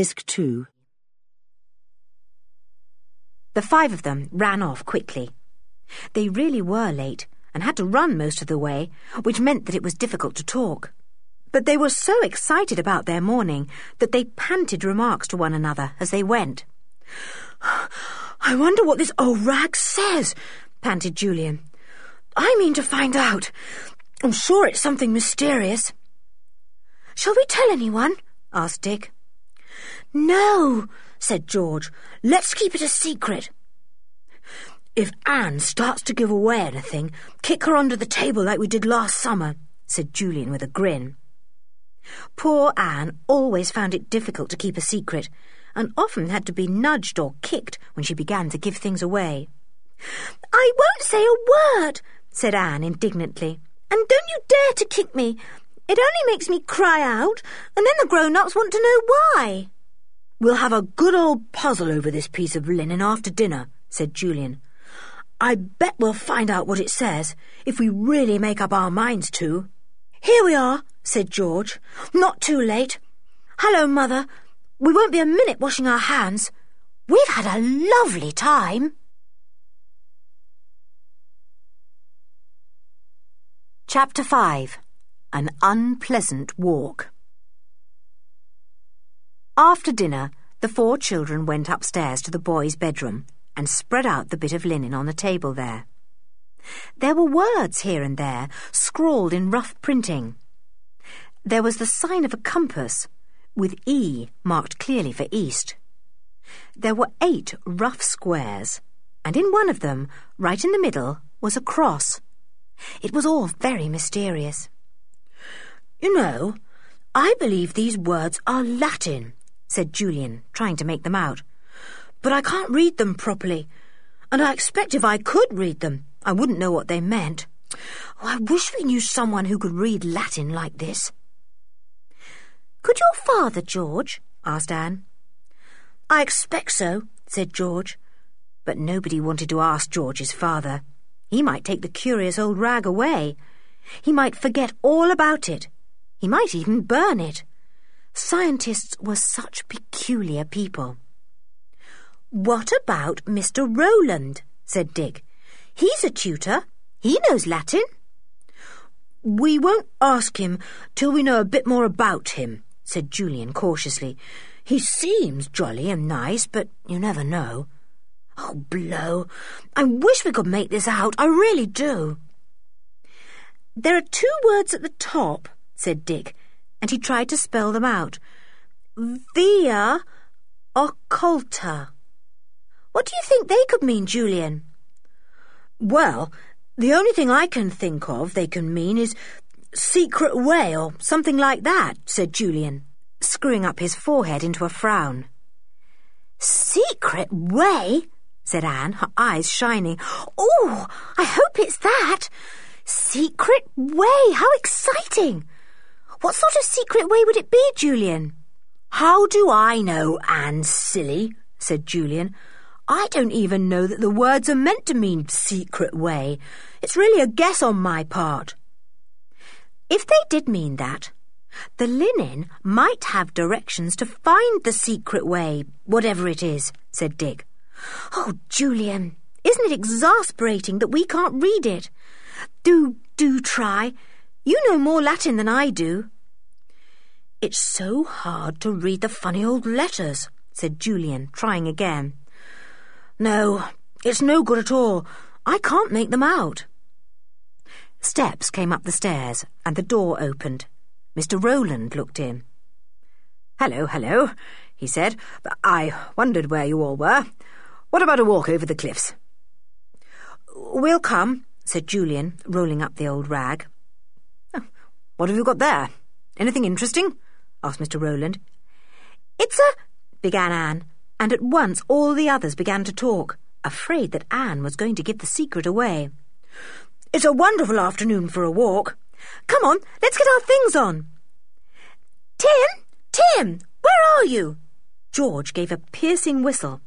Disc 2. The five of them ran off quickly. They really were late and had to run most of the way, which meant that it was difficult to talk. But they were so excited about their morning that they panted remarks to one another as they went. I wonder what this old rag says, panted Julian. I mean to find out. I'm sure it's something mysterious. Shall we tell anyone? asked Dick. No, said George. Let's keep it a secret. If Anne starts to give away anything, kick her under the table like we did last summer, said Julian with a grin. Poor Anne always found it difficult to keep a secret, and often had to be nudged or kicked when she began to give things away. I won't say a word, said Anne indignantly. And don't you dare to kick me. It only makes me cry out, and then the grown-ups want to know why. We'll have a good old puzzle over this piece of linen after dinner, said Julian. I bet we'll find out what it says, if we really make up our minds to. Here we are, said George. Not too late. Hello, Mother. We won't be a minute washing our hands. We've had a lovely time. Chapter 5 An Unpleasant Walk After dinner, the four children went upstairs to the boys' bedroom and spread out the bit of linen on the table there. There were words here and there, scrawled in rough printing. There was the sign of a compass, with E marked clearly for east. There were eight rough squares, and in one of them, right in the middle, was a cross. It was all very mysterious. You know, I believe these words are Latin, said Julian, trying to make them out. But I can't read them properly, and I expect if I could read them, I wouldn't know what they meant. Oh, I wish we knew someone who could read Latin like this. Could your father, George? asked Anne. I expect so, said George. But nobody wanted to ask George's father. He might take the curious old rag away. He might forget all about it. He might even burn it. Scientists were such peculiar people. What about Mr. Rowland? said Dick. He's a tutor. He knows Latin. We won't ask him till we know a bit more about him, said Julian cautiously. He seems jolly and nice, but you never know. Oh, blow. I wish we could make this out. I really do. There are two words at the top, said Dick, and he tried to spell them out. Via occulta. What do you think they could mean, Julian? Well, the only thing I can think of they can mean is secret way or something like that, said Julian, screwing up his forehead into a frown. Secret way? said Anne, her eyes shining. Oh, I hope it's that. Secret way, how exciting! What sort of secret way would it be, Julian? How do I know, Anne, silly? said Julian. I don't even know that the words are meant to mean secret way. It's really a guess on my part. If they did mean that, the linen might have directions to find the secret way, whatever it is, said Dick. Oh, Julian, isn't it exasperating that we can't read it? Do, do try. You know more Latin than I do. It's so hard to read the funny old letters, said Julian, trying again. No, it's no good at all. I can't make them out. Steps came up the stairs, and the door opened. Mr. Rowland looked in. Hello, hello, he said. I wondered where you all were. What about a walk over the cliffs? We'll come, said Julian, rolling up the old rag. What have you got there? Anything interesting? asked Mr. Rowland. It's a... began Anne and at once all the others began to talk, afraid that Anne was going to give the secret away. It's a wonderful afternoon for a walk. Come on, let's get our things on. Tim, Tim, where are you? George gave a piercing whistle.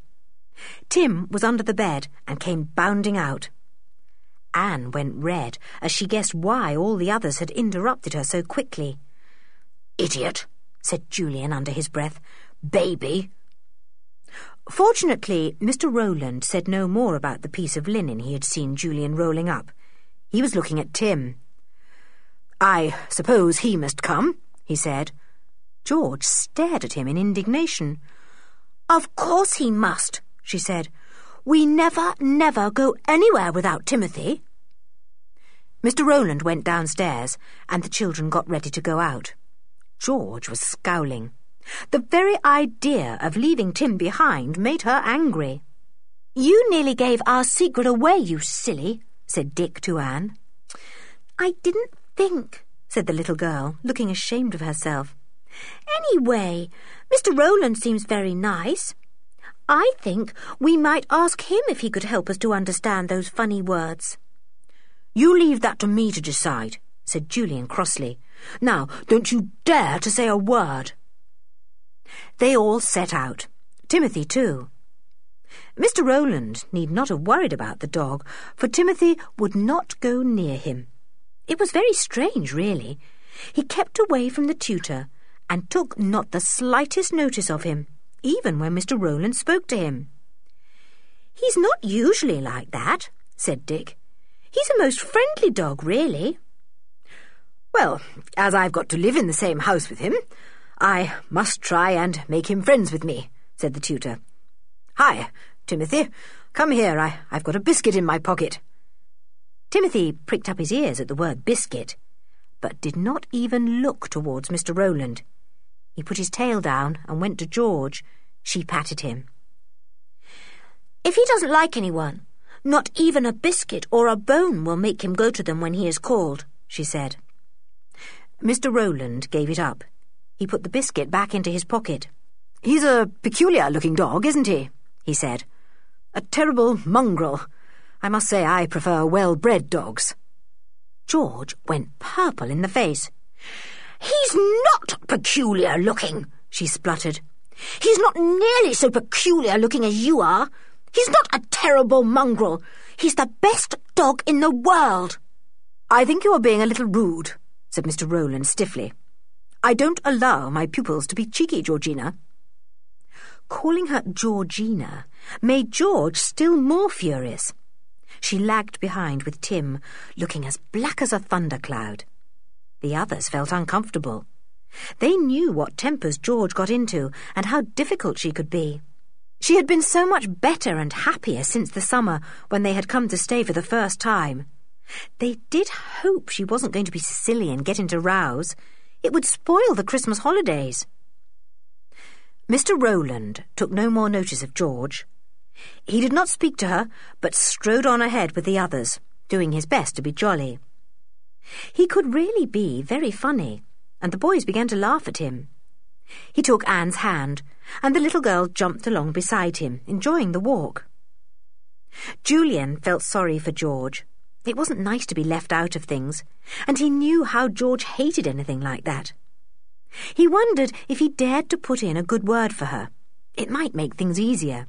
Tim was under the bed and came bounding out. Anne went red as she guessed why all the others had interrupted her so quickly. Idiot, said Julian under his breath. baby. Fortunately, Mr. Rowland said no more about the piece of linen he had seen Julian rolling up. He was looking at Tim. I suppose he must come, he said. George stared at him in indignation. Of course he must, she said. We never, never go anywhere without Timothy. Mr. Rowland went downstairs, and the children got ready to go out. George was scowling. The very idea of leaving Tim behind made her angry. You nearly gave our secret away, you silly, said Dick to Anne. I didn't think, said the little girl, looking ashamed of herself. Anyway, Mr. Rowland seems very nice. I think we might ask him if he could help us to understand those funny words. You leave that to me to decide, said Julian crossly. Now, don't you dare to say a word. They all set out. Timothy, too. Mr. Rowland need not have worried about the dog, for Timothy would not go near him. It was very strange, really. He kept away from the tutor and took not the slightest notice of him, even when Mr. Rowland spoke to him. He's not usually like that, said Dick. He's a most friendly dog, really. Well, as I've got to live in the same house with him, I must try and make him friends with me, said the tutor. Hi, Timothy. Come here, I, I've got a biscuit in my pocket. Timothy pricked up his ears at the word biscuit, but did not even look towards Mr. Rowland. He put his tail down and went to George. She patted him. If he doesn't like anyone, not even a biscuit or a bone will make him go to them when he is called, she said. Mr. Rowland gave it up. He put the biscuit back into his pocket. He's a peculiar-looking dog, isn't he? he said. A terrible mongrel. I must say I prefer well-bred dogs. George went purple in the face. He's not peculiar-looking, she spluttered. He's not nearly so peculiar-looking as you are. He's not a terrible mongrel. He's the best dog in the world. I think you are being a little rude, said Mr. Rowland stiffly. I don't allow my pupils to be cheeky, Georgina. Calling her Georgina made George still more furious. She lagged behind with Tim, looking as black as a thundercloud. The others felt uncomfortable. They knew what tempers George got into and how difficult she could be. She had been so much better and happier since the summer when they had come to stay for the first time. They did hope she wasn't going to be silly and get into rows. It would spoil the Christmas holidays. Mr. Rowland took no more notice of George. He did not speak to her, but strode on ahead with the others, doing his best to be jolly. He could really be very funny, and the boys began to laugh at him. He took Anne's hand, and the little girl jumped along beside him, enjoying the walk. Julian felt sorry for George. It wasn't nice to be left out of things, and he knew how George hated anything like that. He wondered if he dared to put in a good word for her. It might make things easier.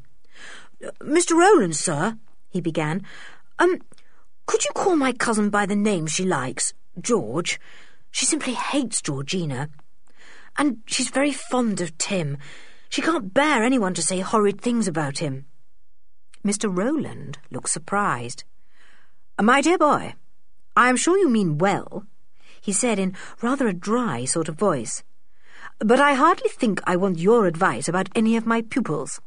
Mr. Rowland, sir, he began, um, could you call my cousin by the name she likes, George? She simply hates Georgina. And she's very fond of Tim. She can't bear anyone to say horrid things about him. Mr. Rowland looked surprised. Uh, my dear boy, I am sure you mean well, he said in rather a dry sort of voice. But I hardly think I want your advice about any of my pupils.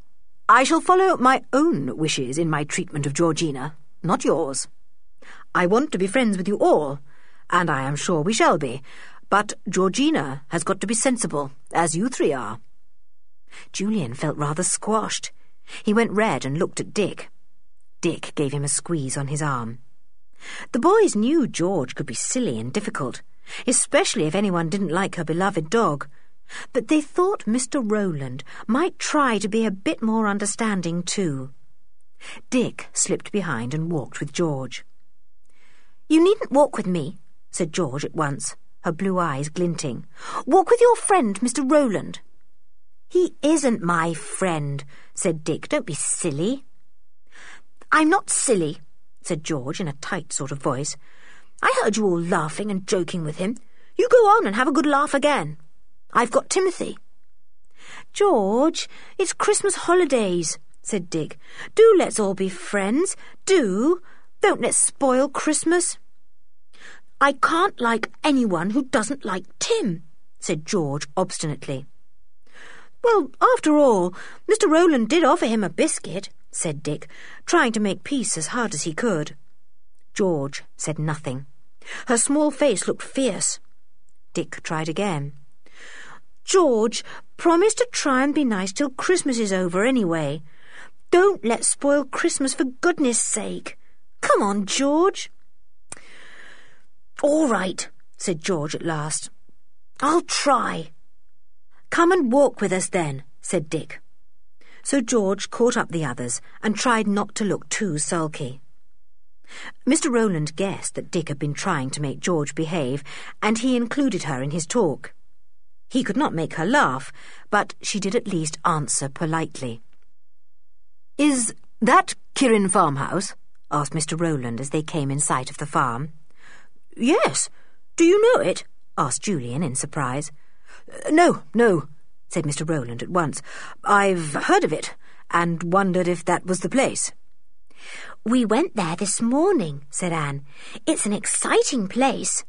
I shall follow my own wishes in my treatment of Georgina, not yours. I want to be friends with you all, and I am sure we shall be, but Georgina has got to be sensible, as you three are. Julian felt rather squashed. He went red and looked at Dick. Dick gave him a squeeze on his arm. The boys knew George could be silly and difficult, especially if anyone didn't like her beloved dog, but they thought Mr. Rowland might try to be a bit more understanding too. Dick slipped behind and walked with George. You needn't walk with me, said George at once her blue eyes glinting. Walk with your friend, Mr. Rowland. He isn't my friend, said Dick. Don't be silly. I'm not silly, said George in a tight sort of voice. I heard you all laughing and joking with him. You go on and have a good laugh again. I've got Timothy. George, it's Christmas holidays, said Dick. Do let's all be friends. Do. Don't let's spoil Christmas. I can't like anyone who doesn't like Tim, said George obstinately. Well, after all, Mr. Rowland did offer him a biscuit, said Dick, trying to make peace as hard as he could. George said nothing. Her small face looked fierce. Dick tried again. George, promise to try and be nice till Christmas is over anyway. Don't let's spoil Christmas for goodness sake. Come on, George. All right, said George at last. I'll try. Come and walk with us then, said Dick. So George caught up the others and tried not to look too sulky. Mr. Rowland guessed that Dick had been trying to make George behave, and he included her in his talk. He could not make her laugh, but she did at least answer politely. Is that Kirrin Farmhouse? Asked Mr. Rowland as they came in sight of the farm. Yes. Do you know it? asked Julian in surprise. Uh, no, no, said Mr. Rowland at once. I've heard of it, and wondered if that was the place. We went there this morning, said Anne. It's an exciting place.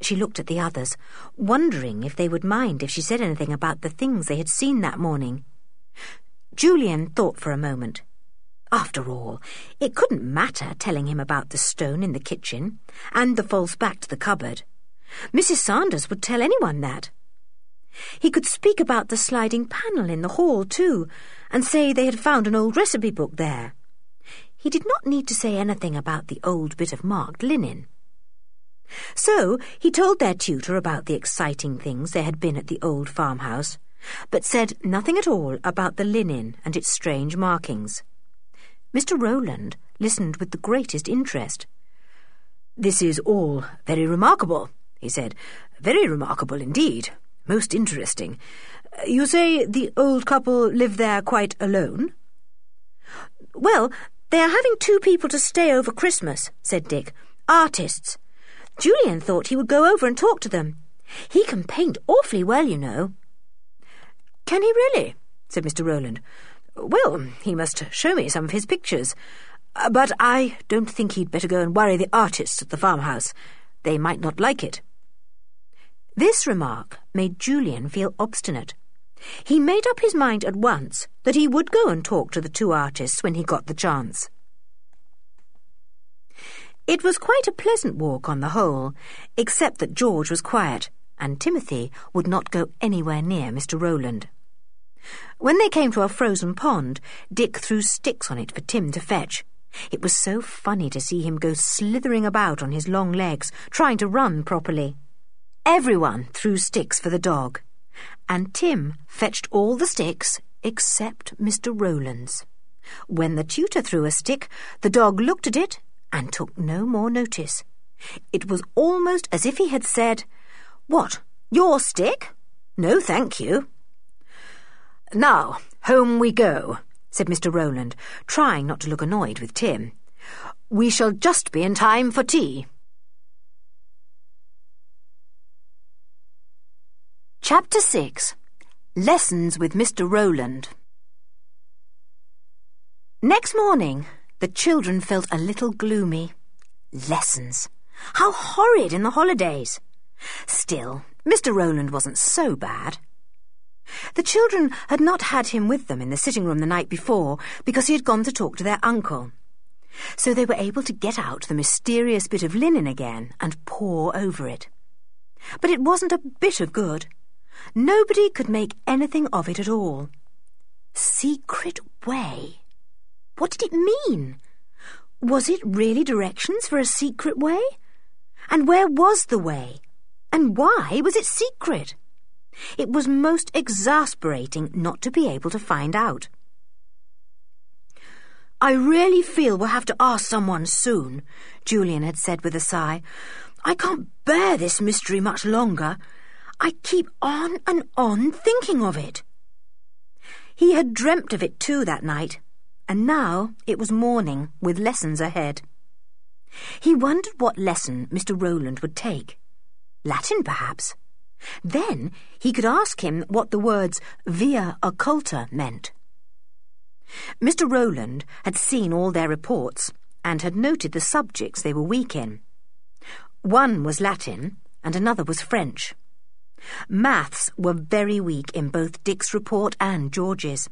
She looked at the others, wondering if they would mind if she said anything about the things they had seen that morning. Julian thought for a moment. After all, it couldn't matter telling him about the stone in the kitchen and the false back to the cupboard. Mrs. Sanders would tell anyone that. He could speak about the sliding panel in the hall, too, and say they had found an old recipe book there. He did not need to say anything about the old bit of marked linen. So he told their tutor about the exciting things there had been at the old farmhouse, but said nothing at all about the linen and its strange markings. Mr. Rowland listened with the greatest interest. This is all very remarkable, he said. Very remarkable indeed. Most interesting. You say the old couple live there quite alone? Well, they are having two people to stay over Christmas, said Dick. Artists. Julian thought he would go over and talk to them. He can paint awfully well, you know. Can he really? said Mr. Rowland. Well, he must show me some of his pictures. Uh, but I don't think he'd better go and worry the artists at the farmhouse. They might not like it. This remark made Julian feel obstinate. He made up his mind at once that he would go and talk to the two artists when he got the chance. It was quite a pleasant walk on the whole, except that George was quiet, and Timothy would not go anywhere near Mr. Rowland. When they came to a frozen pond, Dick threw sticks on it for Tim to fetch. It was so funny to see him go slithering about on his long legs, trying to run properly. Everyone threw sticks for the dog, and Tim fetched all the sticks except Mr. Rowland's. When the tutor threw a stick, the dog looked at it and took no more notice. It was almost as if he had said, What, your stick? No, thank you. Now, home we go, said Mr. Rowland, trying not to look annoyed with Tim. We shall just be in time for tea. Chapter 6 Lessons with Mr. Rowland Next morning, the children felt a little gloomy. Lessons. How horrid in the holidays! Still, Mr. Rowland wasn't so bad. The children had not had him with them in the sitting room the night before because he had gone to talk to their uncle. So they were able to get out the mysterious bit of linen again and pore over it. But it wasn't a bit of good. Nobody could make anything of it at all. Secret way. What did it mean? Was it really directions for a secret way? And where was the way? And why was it secret? It was most exasperating not to be able to find out. I really feel we'll have to ask someone soon, Julian had said with a sigh. I can't bear this mystery much longer. I keep on and on thinking of it. He had dreamt of it too that night, and now it was morning with lessons ahead. He wondered what lesson Mr. Rowland would take. Latin, perhaps. Then he could ask him what the words via occulta meant. Mr. Rowland had seen all their reports and had noted the subjects they were weak in. One was Latin and another was French. Maths were very weak in both Dick's report and George's.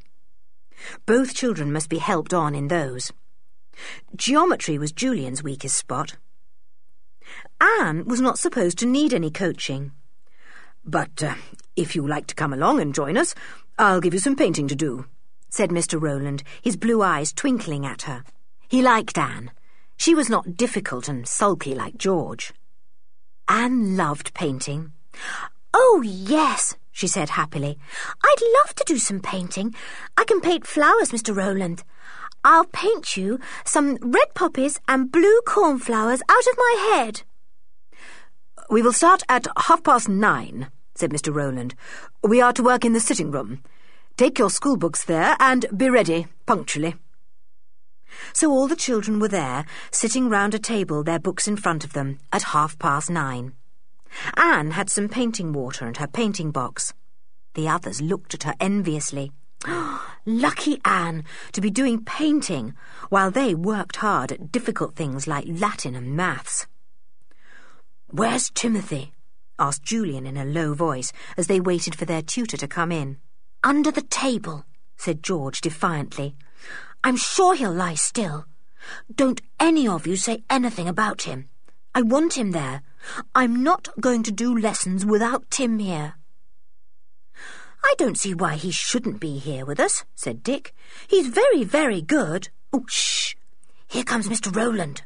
Both children must be helped on in those. Geometry was Julian's weakest spot. Anne was not supposed to need any coaching. But uh, if you like to come along and join us, I'll give you some painting to do, said Mr. Rowland, his blue eyes twinkling at her. He liked Anne. She was not difficult and sulky like George. Anne loved painting. Oh, yes, she said happily. I'd love to do some painting. I can paint flowers, Mr. Rowland. I'll paint you some red poppies and blue cornflowers out of my head. We will start at half past nine, said Mr. Rowland. We are to work in the sitting room. Take your school books there and be ready punctually. So all the children were there, sitting round a table, their books in front of them, at half past nine. Anne had some painting water and her painting box. The others looked at her enviously. Lucky Anne to be doing painting while they worked hard at difficult things like Latin and maths. Where's Timothy? asked Julian in a low voice as they waited for their tutor to come in. Under the table, said George defiantly. I'm sure he'll lie still. Don't any of you say anything about him. I want him there. I'm not going to do lessons without Tim here. I don't see why he shouldn't be here with us, said Dick. He's very, very good. Oh, shh! Here comes Mr. Rowland.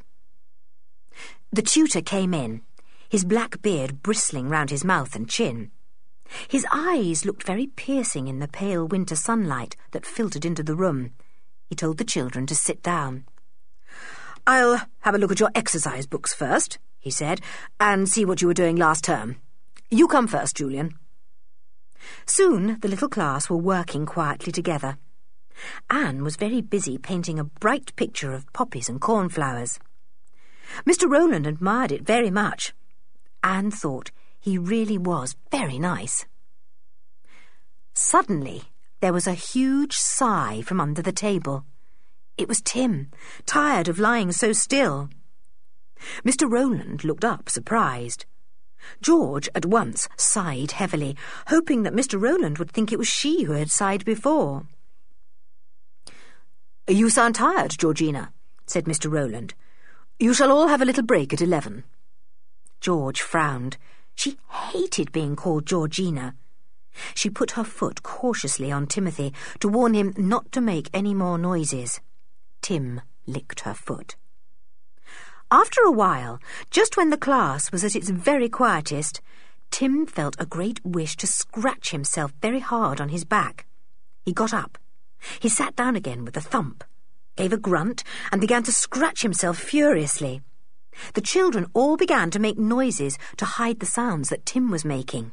The tutor came in, his black beard bristling round his mouth and chin. His eyes looked very piercing in the pale winter sunlight that filtered into the room. He told the children to sit down. I'll have a look at your exercise books first, he said, and see what you were doing last term. You come first, Julian. Soon the little class were working quietly together. Anne was very busy painting a bright picture of poppies and cornflowers. Mr. Rowland admired it very much. Anne thought he really was very nice. Suddenly, there was a huge sigh from under the table. It was Tim, tired of lying so still. Mr. Rowland looked up, surprised. George at once sighed heavily, hoping that Mr. Rowland would think it was she who had sighed before. You sound tired, Georgina, said Mr. Rowland. You shall all have a little break at eleven. George frowned. She hated being called Georgina. She put her foot cautiously on Timothy to warn him not to make any more noises. Tim licked her foot. After a while, just when the class was at its very quietest, Tim felt a great wish to scratch himself very hard on his back. He got up. He sat down again with a thump, gave a grunt, and began to scratch himself furiously. The children all began to make noises to hide the sounds that Tim was making.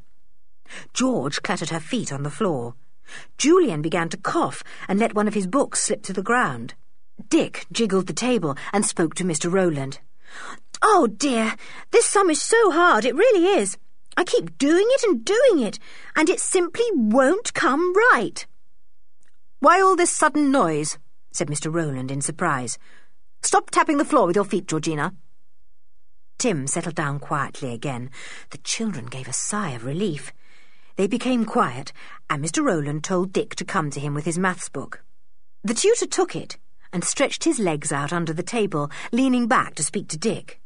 George clattered her feet on the floor. Julian began to cough and let one of his books slip to the ground. Dick jiggled the table and spoke to Mr. Rowland. Oh, dear, this sum is so hard, it really is. I keep doing it and doing it, and it simply won't come right. Why all this sudden noise? said Mr. Rowland in surprise. Stop tapping the floor with your feet, Georgina. Tim settled down quietly again. The children gave a sigh of relief. They became quiet, and Mr. Rowland told Dick to come to him with his maths book. The tutor took it and stretched his legs out under the table, leaning back to speak to Dick.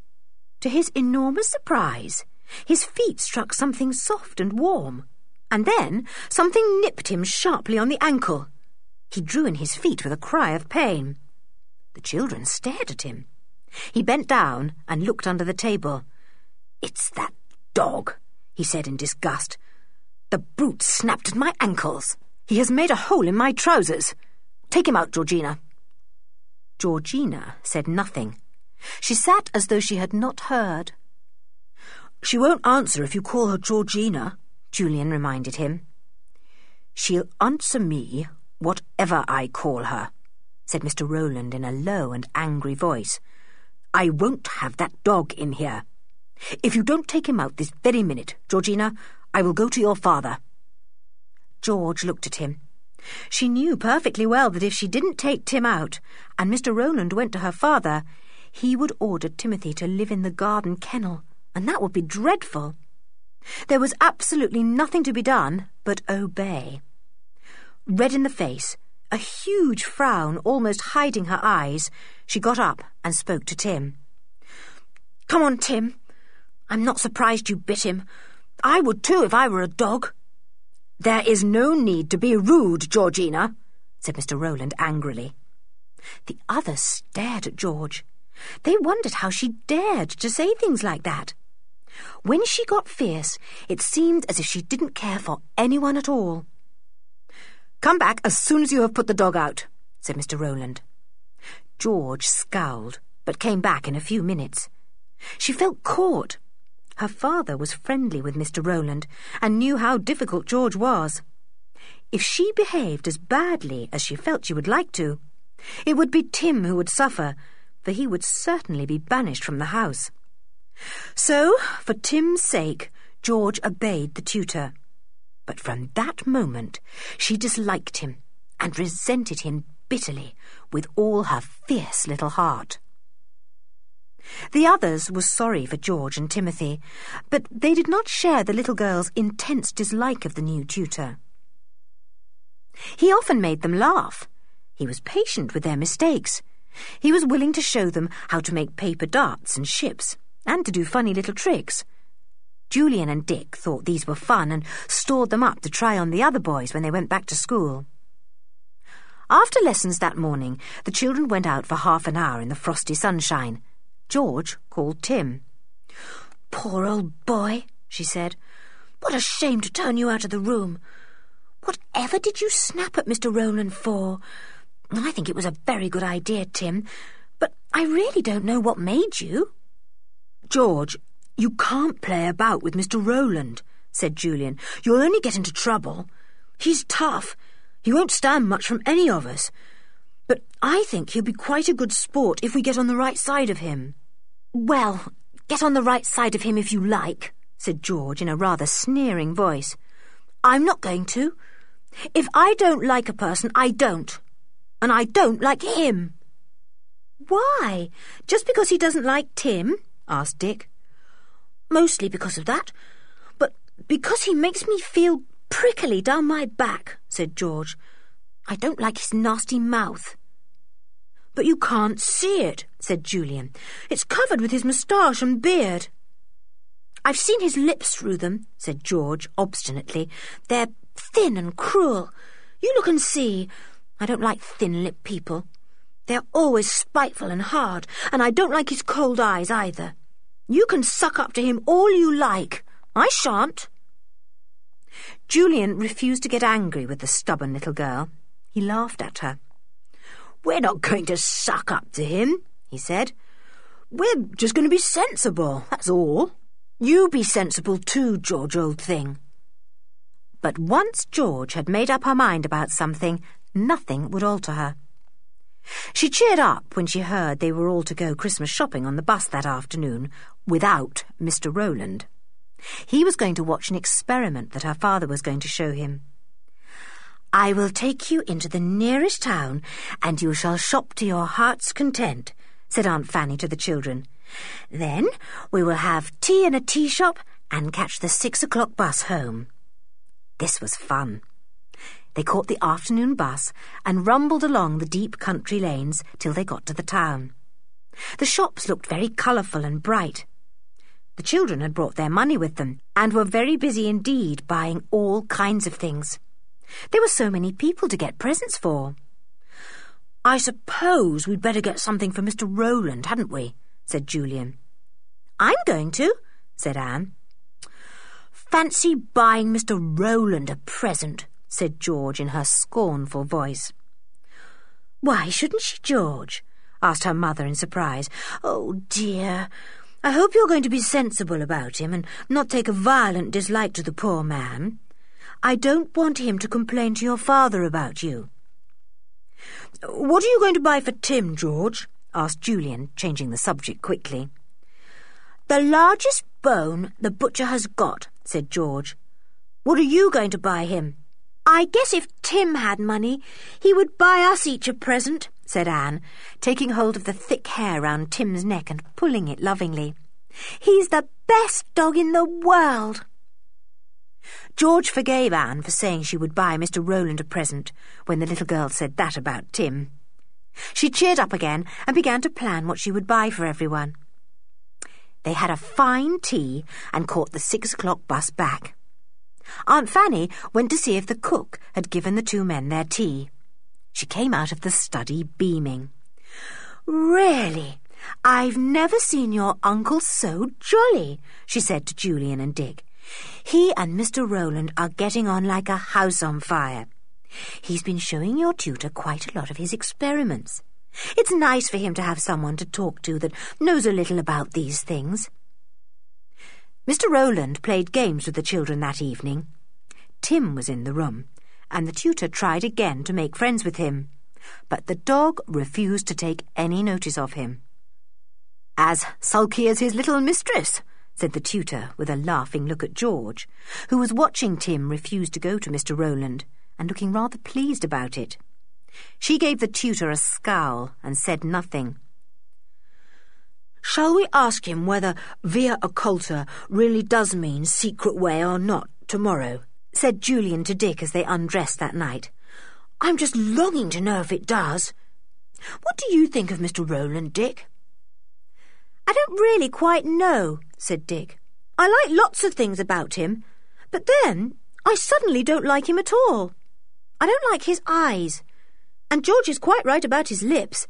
To his enormous surprise, his feet struck something soft and warm, and then something nipped him sharply on the ankle. He drew in his feet with a cry of pain. The children stared at him. He bent down and looked under the table. It's that dog, he said in disgust. The brute snapped at my ankles. He has made a hole in my trousers. Take him out, Georgina. Georgina said nothing. She sat as though she had not heard. She won't answer if you call her Georgina, Julian reminded him. She'll answer me, whatever I call her, said Mr. Rowland in a low and angry voice. I won't have that dog in here. If you don't take him out this very minute, Georgina, I will go to your father. George looked at him. She knew perfectly well that if she didn't take Tim out, and Mr. Rowland went to her father, he would order Timothy to live in the garden kennel, and that would be dreadful. There was absolutely nothing to be done but obey. Red in the face, a huge frown almost hiding her eyes, she got up and spoke to Tim. Come on, Tim. I'm not surprised you bit him. I would too if I were a dog. There is no need to be rude, Georgina, said Mr. Rowland angrily. The others stared at George. They wondered how she dared to say things like that. When she got fierce, it seemed as if she didn't care for anyone at all. Come back as soon as you have put the dog out, said Mr. Rowland. George scowled, but came back in a few minutes. She felt caught. Her father was friendly with Mr. Rowland and knew how difficult George was. If she behaved as badly as she felt she would like to, it would be Tim who would suffer, for he would certainly be banished from the house. So, for Tim's sake, George obeyed the tutor. But from that moment she disliked him and resented him bitterly with all her fierce little heart. The others were sorry for George and Timothy, but they did not share the little girl's intense dislike of the new tutor. He often made them laugh. He was patient with their mistakes. He was willing to show them how to make paper darts and ships, and to do funny little tricks. Julian and Dick thought these were fun and stored them up to try on the other boys when they went back to school. After lessons that morning, the children went out for half an hour in the frosty sunshine. George called Tim. Poor old boy, she said. What a shame to turn you out of the room. Whatever did you snap at Mr. Rowland for? I think it was a very good idea, Tim, but I really don't know what made you. George, you can't play about with Mr. Rowland, said Julian. You'll only get into trouble. He's tough. He won't stand much from any of us. But I think he'll be quite a good sport if we get on the right side of him. Well, get on the right side of him if you like, said George in a rather sneering voice. I'm not going to. If I don't like a person, I don't. And I don't like him. Why? Just because he doesn't like Tim? asked Dick. Mostly because of that. But because he makes me feel prickly down my back, said George. I don't like his nasty mouth. But you can't see it, said Julian. It's covered with his moustache and beard. I've seen his lips through them, said George obstinately. They're thin and cruel. You look and see. I don't like thin-lipped people. They're always spiteful and hard, and I don't like his cold eyes either. You can suck up to him all you like. I shan't. Julian refused to get angry with the stubborn little girl. He laughed at her. We're not going to suck up to him, he said. We're just going to be sensible, that's all. You be sensible too, George, old thing. But once George had made up her mind about something, nothing would alter her. She cheered up when she heard they were all to go Christmas shopping on the bus that afternoon without Mr. Rowland. He was going to watch an experiment that her father was going to show him. I will take you into the nearest town, and you shall shop to your heart's content, said Aunt Fanny to the children. Then we will have tea in a tea shop and catch the six o'clock bus home. This was fun. They caught the afternoon bus and rumbled along the deep country lanes till they got to the town. The shops looked very colourful and bright. The children had brought their money with them and were very busy indeed buying all kinds of things. There were so many people to get presents for. I suppose we'd better get something for Mr. Rowland, hadn't we? said Julian. I'm going to, said Anne. Fancy buying Mr. Rowland a present, said George in her scornful voice. Why shouldn't she, George? asked her mother in surprise. Oh, dear. I hope you're going to be sensible about him and not take a violent dislike to the poor man. I don't want him to complain to your father about you. What are you going to buy for Tim, George? asked Julian, changing the subject quickly. The largest bone the butcher has got, said George. What are you going to buy him? I guess if Tim had money, he would buy us each a present, said Anne, taking hold of the thick hair round Tim's neck and pulling it lovingly. He's the best dog in the world. George forgave Anne for saying she would buy Mr. Rowland a present when the little girl said that about Tim. She cheered up again and began to plan what she would buy for everyone. They had a fine tea and caught the six o'clock bus back. Aunt Fanny went to see if the cook had given the two men their tea. She came out of the study beaming. Really, I've never seen your uncle so jolly, she said to Julian and Dick. He and Mr. Rowland are getting on like a house on fire. He's been showing your tutor quite a lot of his experiments. It's nice for him to have someone to talk to that knows a little about these things. Mr. Rowland played games with the children that evening. Tim was in the room, and the tutor tried again to make friends with him, but the dog refused to take any notice of him. As sulky as his little mistress, said the tutor with a laughing look at George, who was watching Tim refuse to go to Mr. Rowland and looking rather pleased about it. She gave the tutor a scowl and said nothing. Shall we ask him whether via occulta really does mean secret way or not tomorrow? Said Julian to Dick as they undressed that night. I'm just longing to know if it does. What do you think of Mr. Rowland, Dick? I don't really quite know, said Dick. I like lots of things about him, but then I suddenly don't like him at all. I don't like his eyes. And George is quite right about his lips.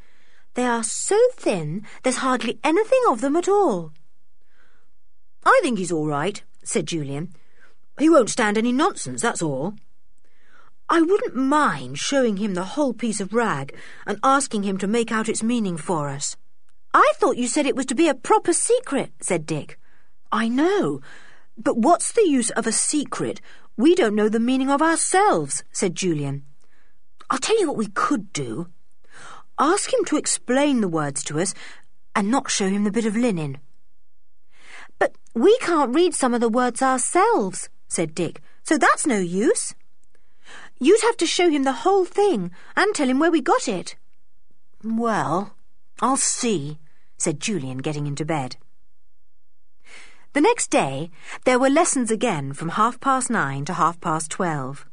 They are so thin, there's hardly anything of them at all. I think he's all right, said Julian. He won't stand any nonsense, that's all. I wouldn't mind showing him the whole piece of rag and asking him to make out its meaning for us. I thought you said it was to be a proper secret, said Dick. I know, but what's the use of a secret? We don't know the meaning of ourselves, said Julian. I'll tell you what we could do. Ask him to explain the words to us and not show him the bit of linen. But we can't read some of the words ourselves, said Dick, so that's no use. You'd have to show him the whole thing and tell him where we got it. Well, I'll see, said Julian, getting into bed. The next day, there were lessons again from half past nine to half past twelve.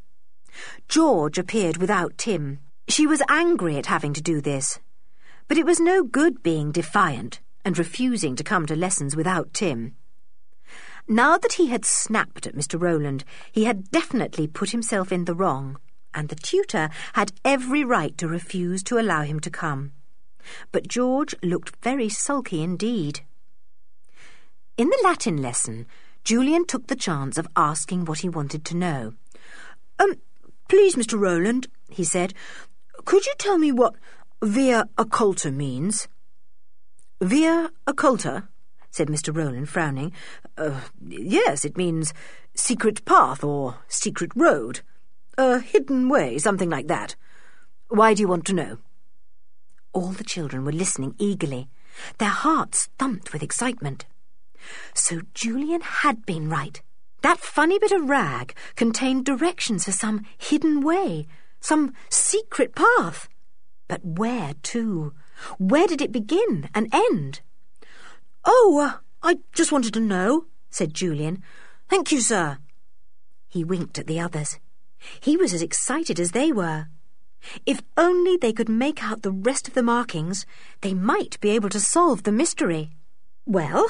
George appeared without Tim. She was angry at having to do this. But it was no good being defiant and refusing to come to lessons without Tim. Now that he had snapped at Mr. Rowland, he had definitely put himself in the wrong, and the tutor had every right to refuse to allow him to come. But George looked very sulky indeed. In the Latin lesson, Julian took the chance of asking what he wanted to know. Um, please, Mr. Rowland, he said, could you tell me what via occulta means? Via occulta? Said Mr. Rowland, frowning. Uh, yes, it means secret path or secret road. A hidden way, something like that. Why do you want to know? All the children were listening eagerly. Their hearts thumped with excitement. So Julian had been right. That funny bit of rag contained directions for some hidden way, some secret path. But where to? Where did it begin and end? Oh, uh, I just wanted to know, said Julian. Thank you, sir. He winked at the others. He was as excited as they were. If only they could make out the rest of the markings, they might be able to solve the mystery. Well,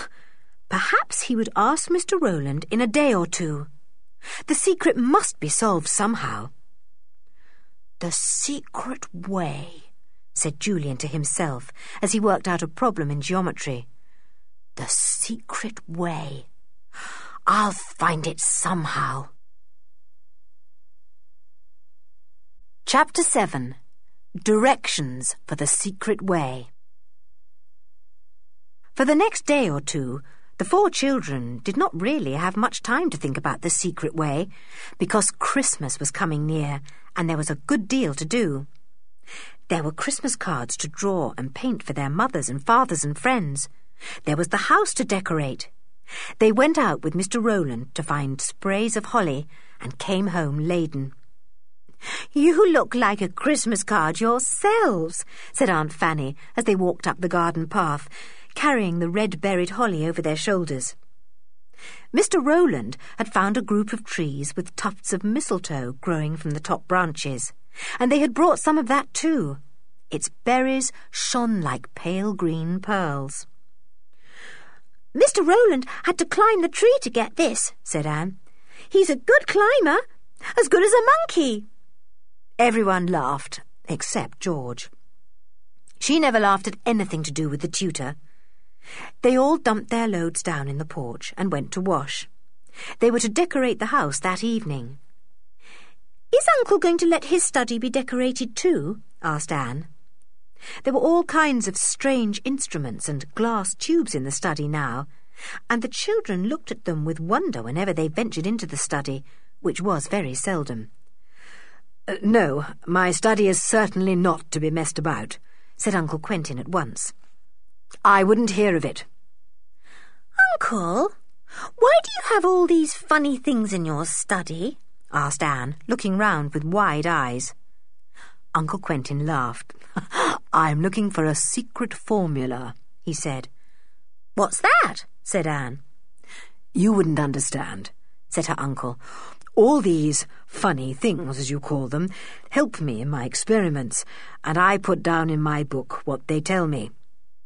perhaps he would ask Mr. Rowland in a day or two. The secret must be solved somehow. The secret way, said Julian to himself as he worked out a problem in geometry. The secret way. I'll find it somehow. Chapter 7 Directions for the Secret Way For the next day or two, the four children did not really have much time to think about the secret way, because Christmas was coming near and there was a good deal to do. There were Christmas cards to draw and paint for their mothers and fathers and friends. There was the house to decorate. They went out with Mr. Rowland to find sprays of holly and came home laden. You look like a Christmas card yourselves, said Aunt Fanny as they walked up the garden path, carrying the red-berried holly over their shoulders. Mr. Rowland had found a group of trees with tufts of mistletoe growing from the top branches, and they had brought some of that too. Its berries shone like pale green pearls. Mr. Rowland had to climb the tree to get this, said Anne. He's a good climber, as good as a monkey. Everyone laughed, except George. She never laughed at anything to do with the tutor. They all dumped their loads down in the porch and went to wash. They were to decorate the house that evening. Is Uncle going to let his study be decorated too? asked Anne. There were all kinds of strange instruments and glass tubes in the study now, and the children looked at them with wonder whenever they ventured into the study, which was very seldom. Uh, no, my study is certainly not to be messed about, said Uncle Quentin at once. I wouldn't hear of it. Uncle, why do you have all these funny things in your study? asked Anne, looking round with wide eyes. Uncle Quentin laughed. I'm looking for a secret formula, he said. What's that? said Anne. You wouldn't understand, said her uncle. All these funny things, as you call them, help me in my experiments, and I put down in my book what they tell me.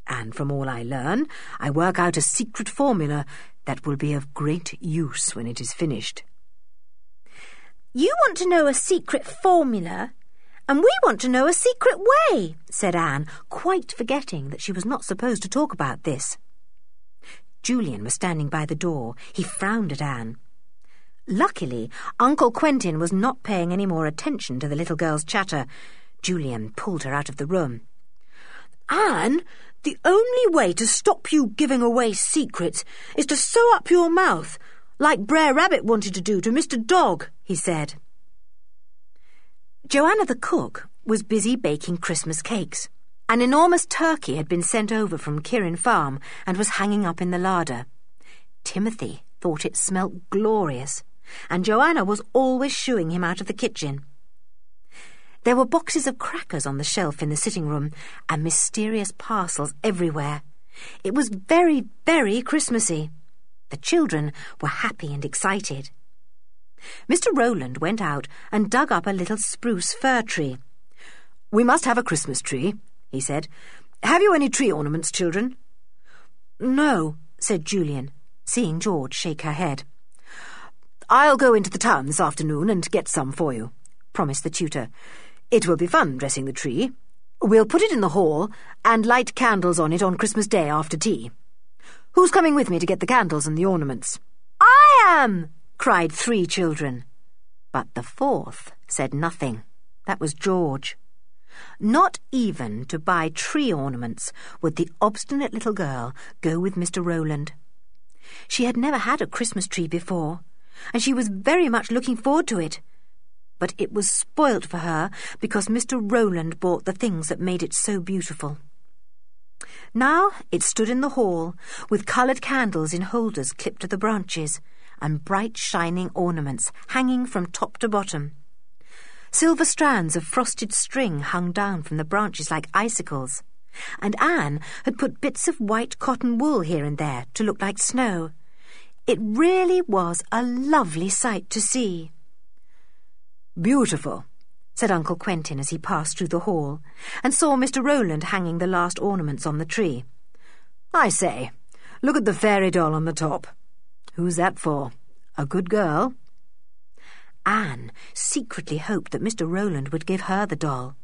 And from all I learn, I work out a secret formula that will be of great use when it is finished. You want to know a secret formula, and we want to know a secret way, said Anne, quite forgetting that she was not supposed to talk about this. Julian was standing by the door. He frowned at Anne. Luckily, Uncle Quentin was not paying any more attention to the little girl's chatter. Julian pulled her out of the room. Anne, the only way to stop you giving away secrets is to sew up your mouth, like Brer Rabbit wanted to do to Mr. Dog, he said. Joanna the cook was busy baking Christmas cakes. An enormous turkey had been sent over from Kirrin Farm and was hanging up in the larder. Timothy thought it smelt glorious and Joanna was always shooing him out of the kitchen. There were boxes of crackers on the shelf in the sitting room and mysterious parcels everywhere. It was very, very Christmassy. The children were happy and excited. Mr. Rowland went out and dug up a little spruce fir tree. We must have a Christmas tree, he said. Have you any tree ornaments, children? No, said Julian, seeing George shake her head. I'll go into the town this afternoon and get some for you, promised the tutor. It will be fun dressing the tree. We'll put it in the hall and light candles on it on Christmas Day after tea. Who's coming with me to get the candles and the ornaments? I am! Cried three children. But the fourth said nothing. That was George. Not even to buy tree ornaments would the obstinate little girl go with Mr. Rowland. She had never had a Christmas tree before and she was very much looking forward to it. But it was spoilt for her because Mr. Rowland bought the things that made it so beautiful. Now it stood in the hall, with coloured candles in holders clipped to the branches, and bright shining ornaments hanging from top to bottom. Silver strands of frosted string hung down from the branches like icicles, and Anne had put bits of white cotton wool here and there to look like snow. It really was a lovely sight to see. Beautiful, said Uncle Quentin as he passed through the hall, and saw Mr. Rowland hanging the last ornaments on the tree. I say, look at the fairy doll on the top. Who's that for? A good girl? Anne secretly hoped that Mr. Rowland would give her the doll.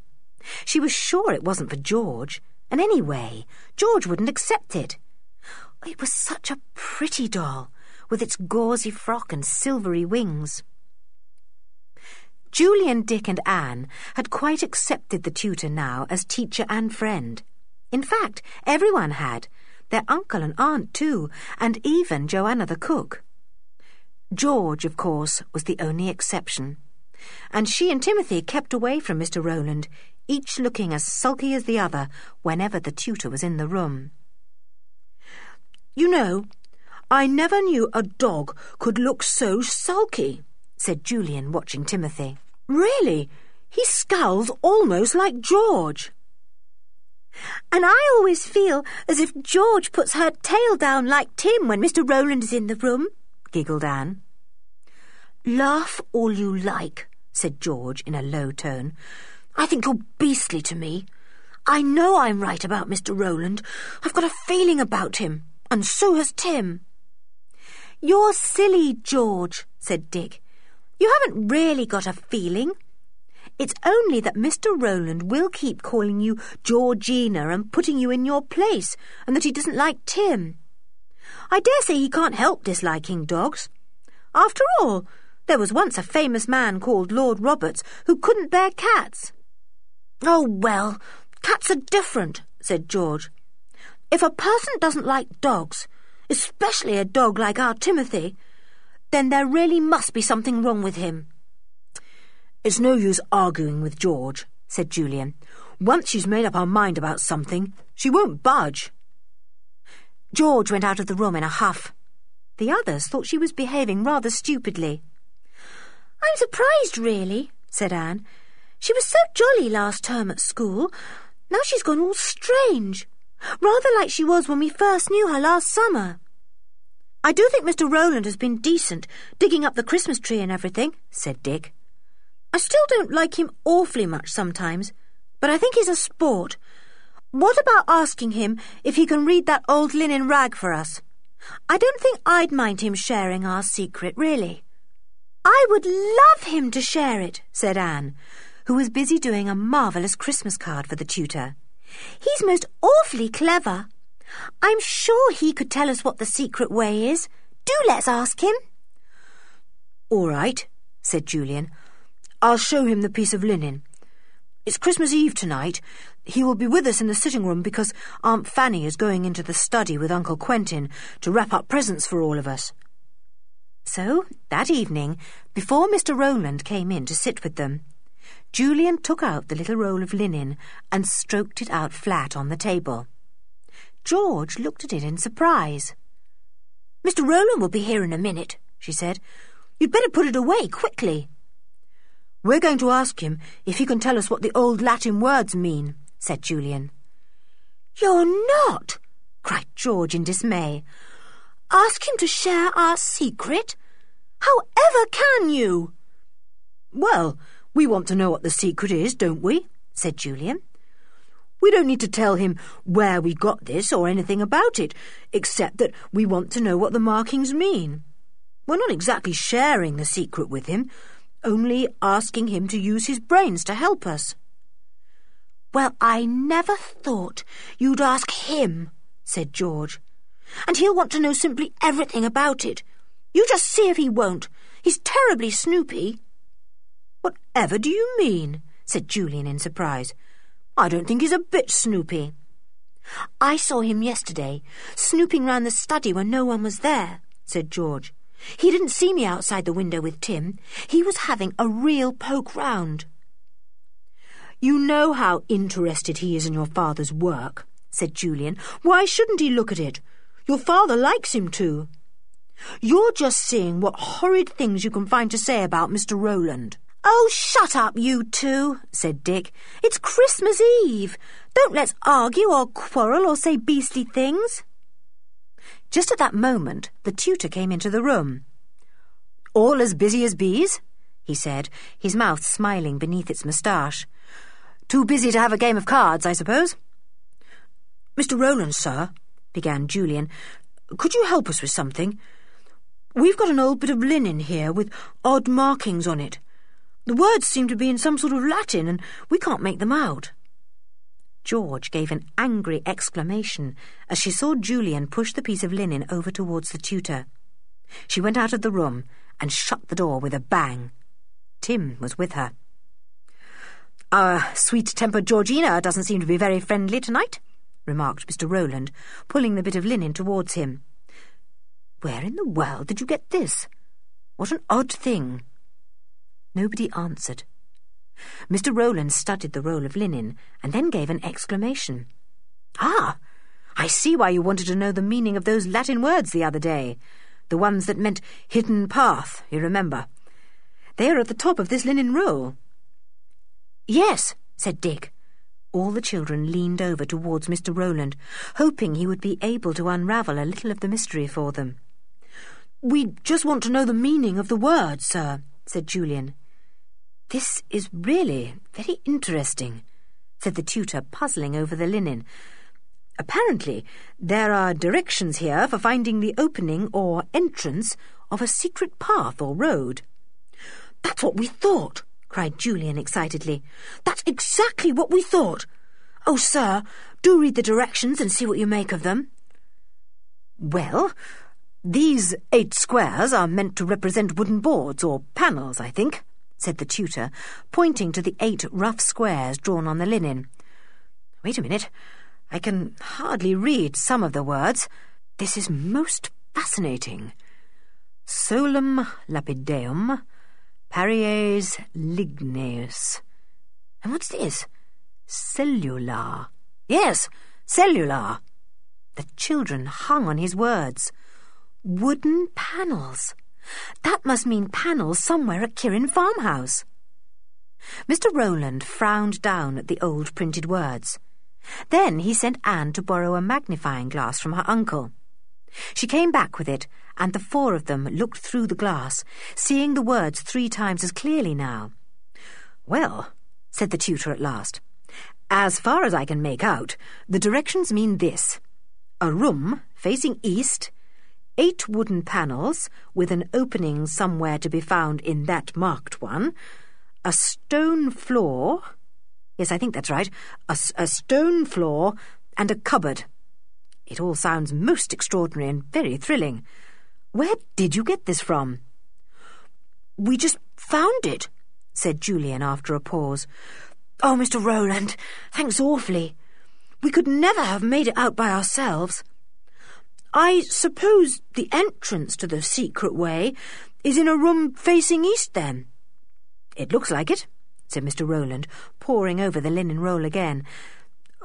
She was sure it wasn't for George, and anyway, George wouldn't accept it. It was such a pretty doll, with its gauzy frock and silvery wings. Julian, Dick, and Anne had quite accepted the tutor now as teacher and friend. In fact, everyone had, their uncle and aunt too, and even Joanna the cook. George, of course, was the only exception, and she and Timothy kept away from Mr. Rowland, each looking as sulky as the other whenever the tutor was in the room. You know, I never knew a dog could look so sulky, said Julian, watching Timothy. Really? He scowls almost like George. And I always feel as if George puts her tail down like Tim when Mr. Rowland is in the room, giggled Anne. Laugh all you like, said George in a low tone. I think you're beastly to me. I know I'm right about Mr. Rowland. I've got a feeling about him, and so has Tim. You're silly, George, said Dick. You haven't really got a feeling. It's only that Mr. Rowland will keep calling you Georgina and putting you in your place, and that he doesn't like Tim. I dare say he can't help disliking dogs. After all, there was once a famous man called Lord Roberts who couldn't bear cats. Oh, well, cats are different, said George. If a person doesn't like dogs, especially a dog like our Timothy, then there really must be something wrong with him. It's no use arguing with George, said Julian. Once she's made up her mind about something, she won't budge. George went out of the room in a huff. The others thought she was behaving rather stupidly. I'm surprised, really, said Anne. She was so jolly last term at school. Now she's gone all strange. Rather like she was when we first knew her last summer. I do think Mr. Rowland has been decent, digging up the Christmas tree and everything, said Dick. I still don't like him awfully much sometimes, but I think he's a sport. What about asking him if he can read that old linen rag for us? I don't think I'd mind him sharing our secret, really. I would love him to share it, said Anne, who was busy doing a marvellous Christmas card for the tutor. He's most awfully clever. I'm sure he could tell us what the secret way is. Do let's ask him. All right, said Julian. I'll show him the piece of linen. It's Christmas Eve tonight. He will be with us in the sitting room because Aunt Fanny is going into the study with Uncle Quentin to wrap up presents for all of us. So, that evening, before Mr. Rowland came in to sit with them, Julian took out the little roll of linen and stroked it out flat on the table. George looked at it in surprise. Mr. Rowland will be here in a minute, she said. You'd better put it away quickly. We're going to ask him if he can tell us what the old Latin words mean, said Julian. You're not, cried George in dismay. Ask him to share our secret? However can you? Well, we want to know what the secret is, don't we? said Julian. We don't need to tell him where we got this or anything about it, except that we want to know what the markings mean. We're not exactly sharing the secret with him, only asking him to use his brains to help us. Well, I never thought you'd ask him, said George. And he'll want to know simply everything about it. You just see if he won't. He's terribly snoopy. Whatever do you mean? said Julian in surprise. I don't think he's a bit snoopy. I saw him yesterday, snooping round the study when no one was there, said George. He didn't see me outside the window with Tim. He was having a real poke round. You know how interested he is in your father's work, said Julian. Why shouldn't he look at it? Your father likes him to. You're just seeing what horrid things you can find to say about Mr. Rowland. Oh, shut up, you two, said Dick. It's Christmas Eve. Don't let's argue or quarrel or say beastly things. Just at that moment, the tutor came into the room. All as busy as bees? he said, his mouth smiling beneath its moustache. Too busy to have a game of cards, I suppose? Mr. Rowland, sir, began Julian, could you help us with something? We've got an old bit of linen here with odd markings on it. The words seem to be in some sort of Latin, and we can't make them out. George gave an angry exclamation as she saw Julian push the piece of linen over towards the tutor. She went out of the room and shut the door with a bang. Tim was with her. Our sweet-tempered Georgina doesn't seem to be very friendly tonight, remarked Mr. Rowland, pulling the bit of linen towards him. Where in the world did you get this? What an odd thing. Nobody answered. Mr. Rowland studied the roll of linen and then gave an exclamation. Ah! I see why you wanted to know the meaning of those Latin words the other day. The ones that meant hidden path, you remember. They are at the top of this linen roll. Yes, said Dick. All the children leaned over towards Mr. Rowland, hoping he would be able to unravel a little of the mystery for them. We just want to know the meaning of the words, sir, said Julian. This is really very interesting, said the tutor, puzzling over the linen. Apparently, there are directions here for finding the opening or entrance of a secret path or road. That's what we thought, cried Julian excitedly. That's exactly what we thought. Oh, sir, do read the directions and see what you make of them. Well, these eight squares are meant to represent wooden boards or panels, I think, said the tutor, pointing to the eight rough squares drawn on the linen. Wait a minute. I can hardly read some of the words. This is most fascinating. Solum lapideum, Paries ligneus. And what's this? Cellula. Yes, cellula. The children hung on his words. Wooden panels. That must mean panels somewhere at Kirrin farmhouse. Mr. Rowland frowned down at the old printed words. Then he sent Anne to borrow a magnifying glass from her uncle. She came back with it, and the four of them looked through the glass, seeing the words three times as clearly now. Well, said the tutor at last, as far as I can make out, the directions mean this a room facing east, eight wooden panels with an opening somewhere to be found in that marked one, a stone floor. Yes, I think that's right. A, a stone floor and a cupboard. It all sounds most extraordinary and very thrilling. Where did you get this from? We just found it, said Julian after a pause. Oh, Mr. Rowland, thanks awfully. We could never have made it out by ourselves. I suppose the entrance to the secret way is in a room facing east, then? It looks like it, said Mr. Rowland, poring over the linen roll again.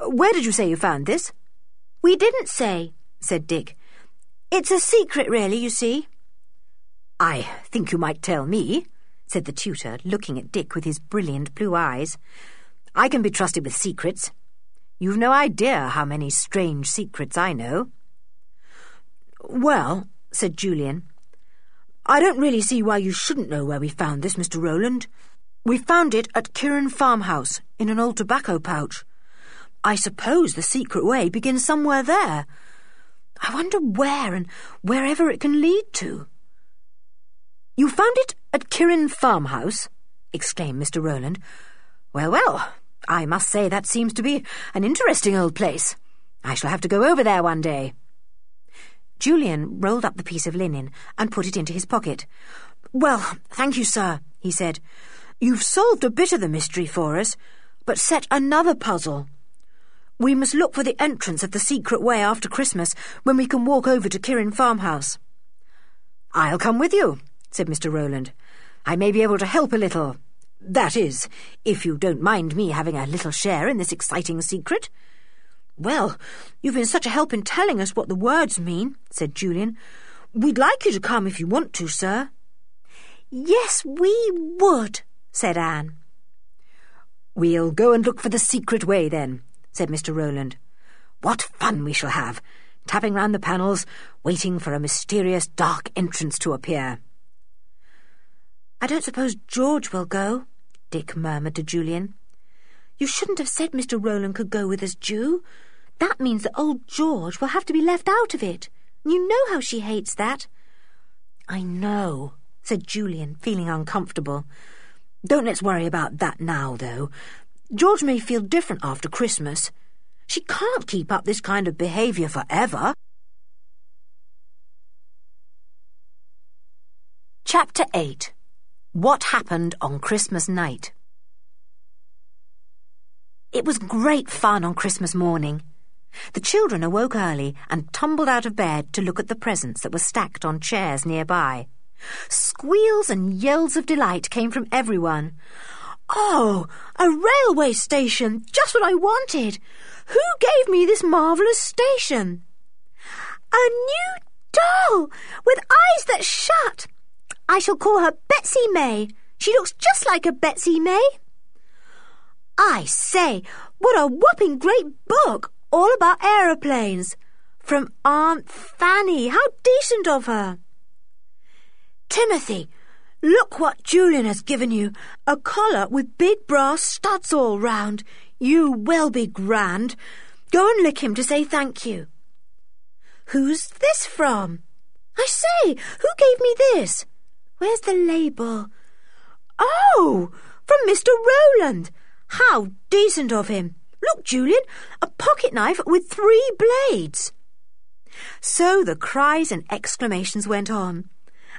Where did you say you found this? We didn't say, said Dick. It's a secret, really, you see. I think you might tell me, said the tutor, looking at Dick with his brilliant blue eyes. I can be trusted with secrets. You've no idea how many strange secrets I know. Well, said Julian, I don't really see why you shouldn't know where we found this, Mr. Rowland. We found it at Kirrin farmhouse in an old tobacco pouch. I suppose the secret way begins somewhere there. I wonder where and wherever it can lead to. You found it at Kirrin farmhouse? exclaimed Mr. Rowland. Well, well, I must say that seems to be an interesting old place. I shall have to go over there one day. Julian rolled up the piece of linen and put it into his pocket. Well, thank you, sir, he said. You've solved a bit of the mystery for us, but set another puzzle. We must look for the entrance of the secret way after Christmas, when we can walk over to Kirrin farmhouse. I'll come with you, said Mr. Rowland. I may be able to help a little. That is, if you don't mind me having a little share in this exciting secret. Well, you've been such a help in telling us what the words mean, said Julian. We'd like you to come if you want to, sir. Yes, we would, said Anne. We'll go and look for the secret way, then, said Mr. Rowland. What fun we shall have, tapping round the panels, waiting for a mysterious dark entrance to appear. I don't suppose George will go, Dick murmured to Julian. You shouldn't have said Mr. Rowland could go with us, Ju. That means that old George will have to be left out of it. You know how she hates that. I know, said Julian, feeling uncomfortable. Don't let's worry about that now, though. George may feel different after Christmas. She can't keep up this kind of behaviour forever. Chapter 8 What Happened on Christmas Night It was great fun on Christmas morning. The children awoke early and tumbled out of bed to look at the presents that were stacked on chairs nearby. Squeals and yells of delight came from everyone. Oh, a railway station! Just what I wanted! Who gave me this marvellous station? A new doll with eyes that shut. I shall call her Betsy May, She looks just like a Betsy May. I say, what a whopping great book, all about aeroplanes. From Aunt Fanny. How decent of her. Timothy, look what Julian has given you. A collar with big brass studs all round. You will be grand. Go and lick him to say thank you. Who's this from? I say, who gave me this? Where's the label? Oh, from Mr. Rowland. How decent of him. Look, Julian, a pocket knife with three blades. So the cries and exclamations went on,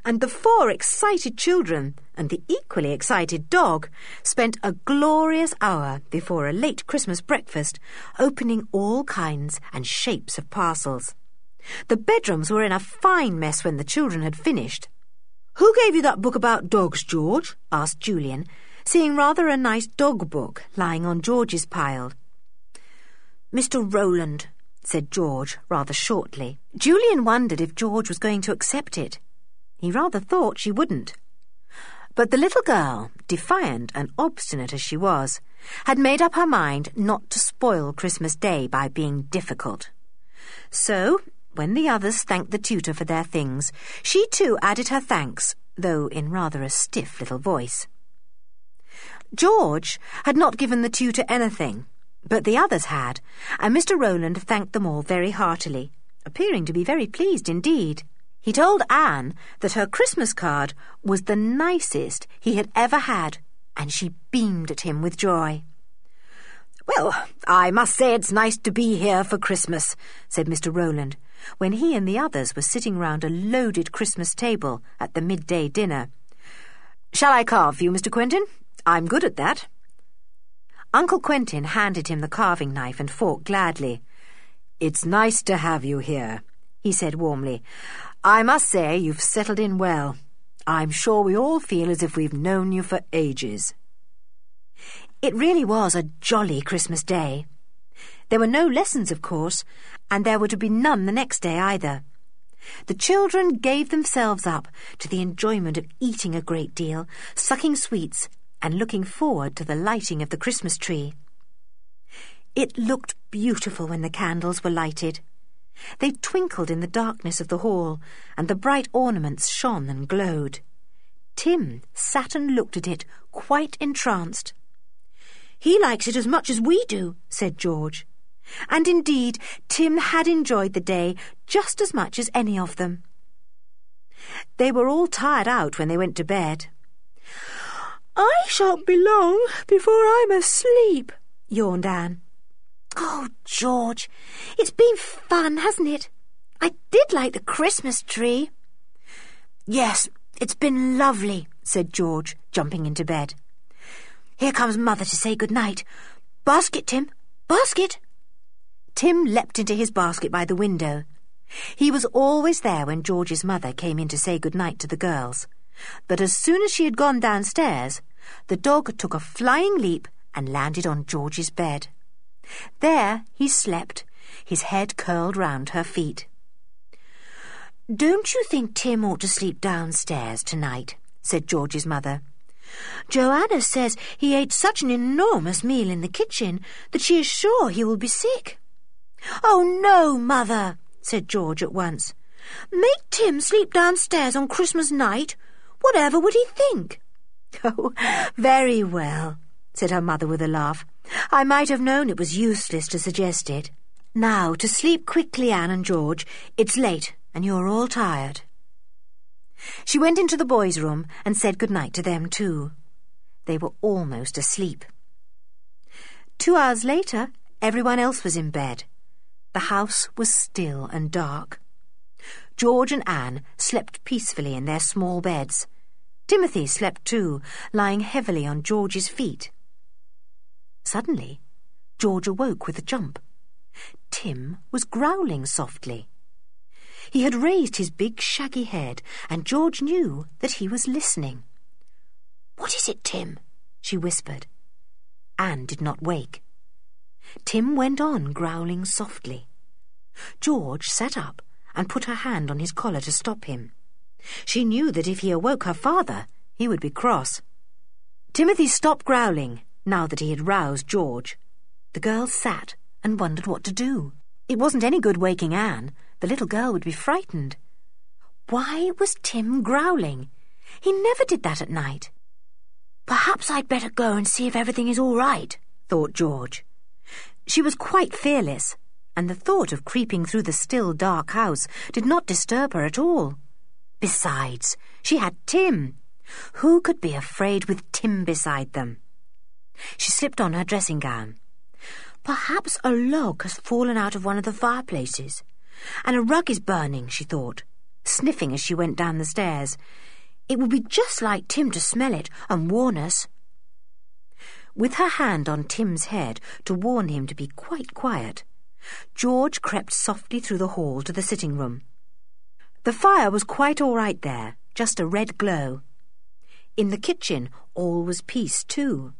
and the four excited children and the equally excited dog spent a glorious hour before a late Christmas breakfast opening all kinds and shapes of parcels. The bedrooms were in a fine mess when the children had finished. Who gave you that book about dogs, George? asked Julian, seeing rather a nice dog book lying on George's pile. Mr. Rowland, said George rather shortly. Julian wondered if George was going to accept it. He rather thought she wouldn't. But the little girl, defiant and obstinate as she was, had made up her mind not to spoil Christmas Day by being difficult. So, when the others thanked the tutor for their things, she too added her thanks, though in rather a stiff little voice. George had not given the tutor anything, but the others had, and Mr. Rowland thanked them all very heartily, appearing to be very pleased indeed. He told Anne that her Christmas card was the nicest he had ever had, and she beamed at him with joy. Well, I must say it's nice to be here for Christmas, said Mr. Rowland, when he and the others were sitting round a loaded Christmas table at the midday dinner. Shall I carve for you, Mr. Quentin? I'm good at that. Uncle Quentin handed him the carving knife and fork gladly. It's nice to have you here, he said warmly. I must say you've settled in well. I'm sure we all feel as if we've known you for ages. It really was a jolly Christmas day. There were no lessons, of course, and there were to be none the next day either. The children gave themselves up to the enjoyment of eating a great deal, sucking sweets, and looking forward to the lighting of the Christmas tree. It looked beautiful when the candles were lighted. They twinkled in the darkness of the hall, and the bright ornaments shone and glowed. Tim sat and looked at it, quite entranced. He likes it as much as we do, said George. And indeed, Tim had enjoyed the day just as much as any of them. They were all tired out when they went to bed. I shan't be long before I'm asleep, yawned Anne. Oh, George, it's been fun, hasn't it? I did like the Christmas tree. Yes, it's been lovely, said George, jumping into bed. Here comes Mother to say good night. Basket, Tim, basket. Tim leapt into his basket by the window. He was always there when George's mother came in to say good night to the girls. But as soon as she had gone downstairs, the dog took a flying leap and landed on George's bed. There he slept, his head curled round her feet. Don't you think Tim ought to sleep downstairs tonight? said George's mother. Joanna says he ate such an enormous meal in the kitchen that she is sure he will be sick. Oh, no, mother, said George at once. Make Tim sleep downstairs on Christmas night. Whatever would he think? Oh, very well, said her mother with a laugh. I might have known it was useless to suggest it. Now, to sleep quickly, Anne and George. It's late, and you're all tired. She went into the boys' room and said good night to them, too. They were almost asleep. Two hours later, everyone else was in bed. The house was still and dark. George and Anne slept peacefully in their small beds. Timothy slept too, lying heavily on George's feet. Suddenly, George awoke with a jump. Tim was growling softly. He had raised his big shaggy head, and George knew that he was listening. What is it, Tim? she whispered. Anne did not wake. Tim went on growling softly. George sat up and put her hand on his collar to stop him. She knew that if he awoke her father, he would be cross. Timothy stopped growling now that he had roused George. The girls sat and wondered what to do. It wasn't any good waking Anne. The little girl would be frightened. Why was Tim growling? He never did that at night. Perhaps I'd better go and see if everything is all right, thought George. She was quite fearless, and the thought of creeping through the still dark house did not disturb her at all. Besides, she had Tim. Who could be afraid with Tim beside them? She slipped on her dressing gown. Perhaps a log has fallen out of one of the fireplaces. And a rug is burning, she thought, sniffing as she went down the stairs. It would be just like Tim to smell it and warn us. With her hand on Tim's head to warn him to be quite quiet, George crept softly through the hall to the sitting room. The fire was quite all right there, just a red glow. In the kitchen, all was peace, too.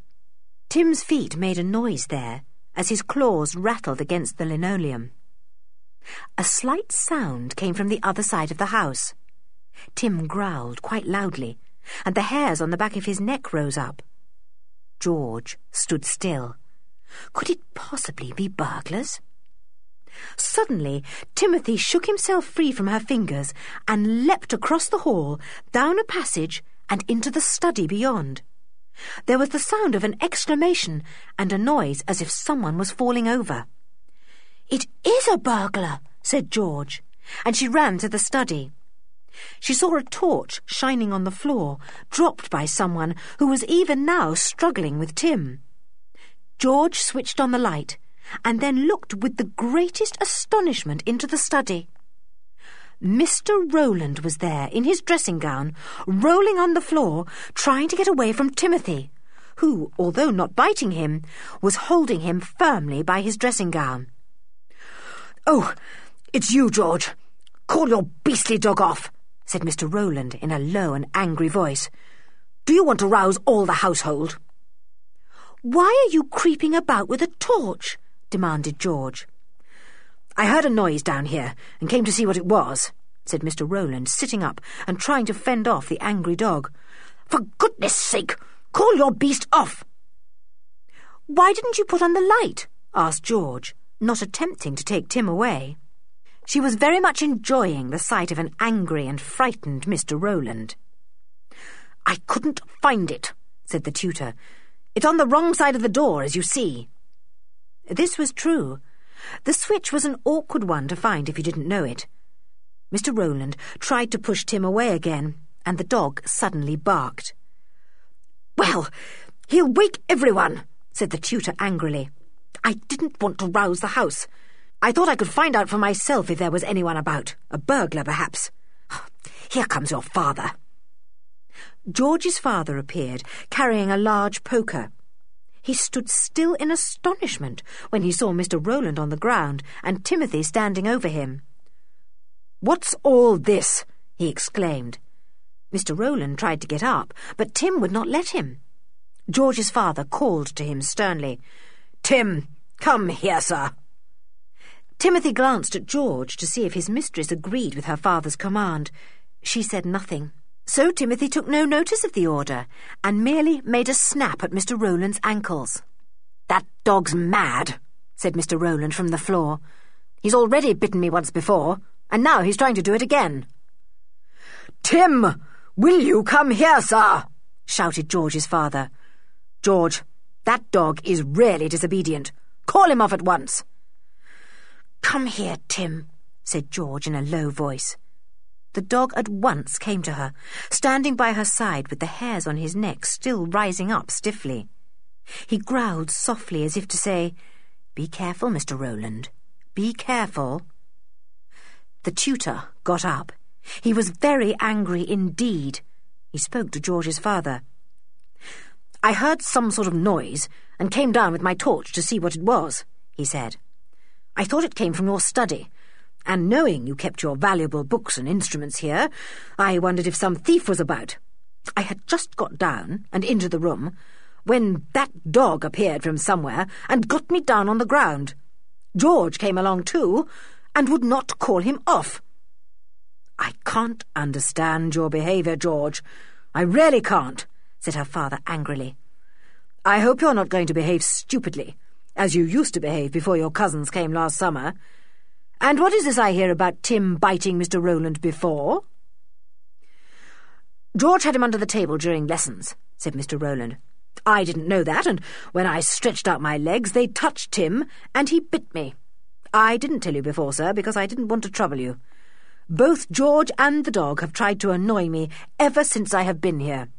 Tim's feet made a noise there as his claws rattled against the linoleum. A slight sound came from the other side of the house. Tim growled quite loudly, and the hairs on the back of his neck rose up. George stood still. Could it possibly be burglars? Suddenly, Timothy shook himself free from her fingers and leapt across the hall, down a passage, and into the study beyond. There was the sound of an exclamation and a noise as if someone was falling over. It is a burglar, said George, and she ran to the study. She saw a torch shining on the floor, dropped by someone who was even now struggling with Tim. George switched on the light and then looked with the greatest astonishment into the study. Mr. Rowland was there in his dressing gown, rolling on the floor, trying to get away from Timothy, who, although not biting him, was holding him firmly by his dressing gown. Oh, it's you, George. Call your beastly dog off, said Mr. Rowland in a low and angry voice. Do you want to rouse all the household? Why are you creeping about with a torch? Demanded George. I heard a noise down here and came to see what it was, said Mr. Rowland, sitting up and trying to fend off the angry dog. For goodness sake, call your beast off! Why didn't you put on the light? asked George not attempting to take Tim away. She was very much enjoying the sight of an angry and frightened Mr. Rowland. I couldn't find it, said the tutor. It's on the wrong side of the door, as you see. This was true. The switch was an awkward one to find if you didn't know it. Mr. Rowland tried to push Tim away again, and the dog suddenly barked. Well, he'll wake everyone, said the tutor angrily. I didn't want to rouse the house. I thought I could find out for myself if there was anyone about. A burglar, perhaps. Here comes your father. George's father appeared, carrying a large poker. He stood still in astonishment when he saw Mr. Rowland on the ground and Timothy standing over him. What's all this? he exclaimed. Mr. Rowland tried to get up, but Tim would not let him. George's father called to him sternly. Tim, come here, sir. Timothy glanced at George to see if his mistress agreed with her father's command. She said nothing. So Timothy took no notice of the order and merely made a snap at Mr. Rowland's ankles. That dog's mad, said Mr. Rowland from the floor. He's already bitten me once before, and now he's trying to do it again. Tim, will you come here, sir? shouted George's father. George, that dog is really disobedient. Call him off at once. Come here, Tim, said George in a low voice. The dog at once came to her, standing by her side with the hairs on his neck still rising up stiffly. He growled softly as if to say, Be careful, Mr. Rowland. Be careful. The tutor got up. He was very angry indeed. He spoke to George's father. I heard some sort of noise and came down with my torch to see what it was, he said. I thought it came from your study, and knowing you kept your valuable books and instruments here, I wondered if some thief was about. I had just got down and into the room when that dog appeared from somewhere and got me down on the ground. George came along too and would not call him off. I can't understand your behaviour, George. I really can't said her father angrily. I hope you're not going to behave stupidly, as you used to behave before your cousins came last summer. And what is this I hear about Tim biting Mr. Rowland before? George had him under the table during lessons, said Mr. Rowland. I didn't know that, and when I stretched out my legs, they touched Tim, and he bit me. I didn't tell you before, sir, because I didn't want to trouble you. Both George and the dog have tried to annoy me ever since I have been here.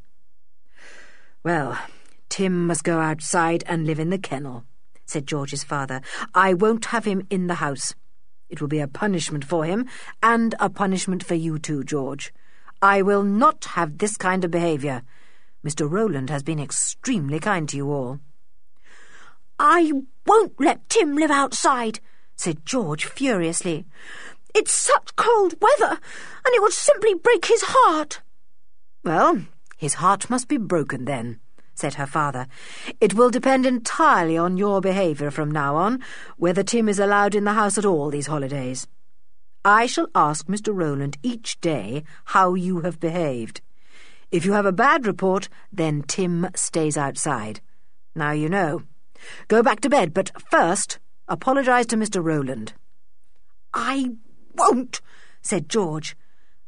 Well, Tim must go outside and live in the kennel, said George's father. I won't have him in the house. It will be a punishment for him, and a punishment for you too, George. I will not have this kind of behaviour. Mr. Rowland has been extremely kind to you all. I won't let Tim live outside, said George furiously. It's such cold weather, and it would simply break his heart. Well, his heart must be broken then said her father. It will depend entirely on your behaviour from now on, whether Tim is allowed in the house at all these holidays. I shall ask Mr. Rowland each day how you have behaved. If you have a bad report, then Tim stays outside. Now you know. Go back to bed, but first, apologise to Mr. Rowland. I won't, said George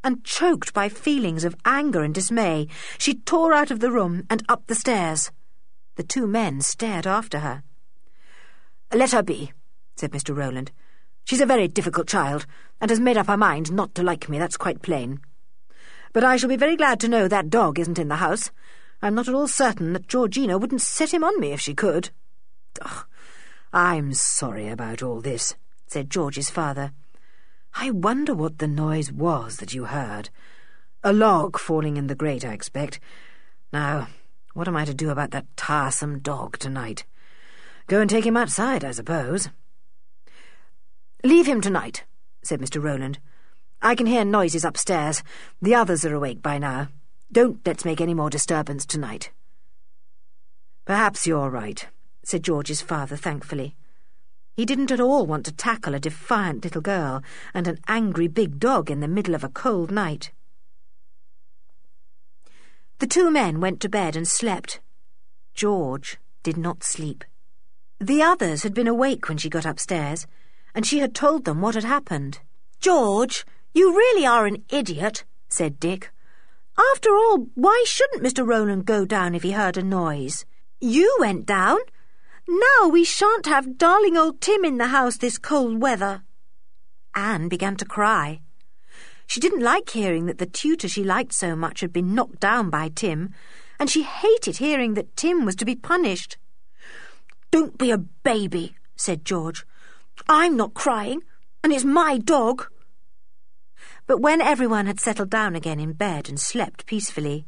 and choked by feelings of anger and dismay, she tore out of the room and up the stairs. The two men stared after her. Let her be, said Mr. Rowland. She's a very difficult child, and has made up her mind not to like me, that's quite plain. But I shall be very glad to know that dog isn't in the house. I'm not at all certain that Georgina wouldn't set him on me if she could. Ugh, I'm sorry about all this, said George's father. I wonder what the noise was that you heard. A log falling in the grate, I expect. Now, what am I to do about that tiresome dog tonight? Go and take him outside, I suppose. Leave him tonight, said Mr. Rowland. I can hear noises upstairs. The others are awake by now. Don't let's make any more disturbance tonight. Perhaps you're right, said George's father thankfully. He didn't at all want to tackle a defiant little girl and an angry big dog in the middle of a cold night. The two men went to bed and slept. George did not sleep. The others had been awake when she got upstairs, and she had told them what had happened. George, you really are an idiot, said Dick. After all, why shouldn't Mr. Rowland go down if he heard a noise? You went down. Now we shan't have darling old Tim in the house this cold weather. Anne began to cry. She didn't like hearing that the tutor she liked so much had been knocked down by Tim, and she hated hearing that Tim was to be punished. Don't be a baby, said George. I'm not crying, and it's my dog. But when everyone had settled down again in bed and slept peacefully,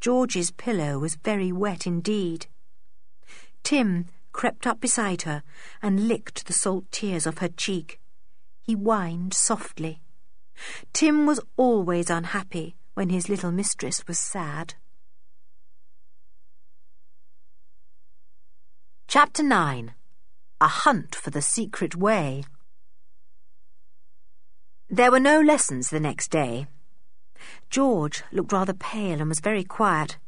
George's pillow was very wet indeed. Tim crept up beside her and licked the salt tears off her cheek. He whined softly. Tim was always unhappy when his little mistress was sad. Chapter 9 A Hunt for the Secret Way There were no lessons the next day. George looked rather pale and was very quiet.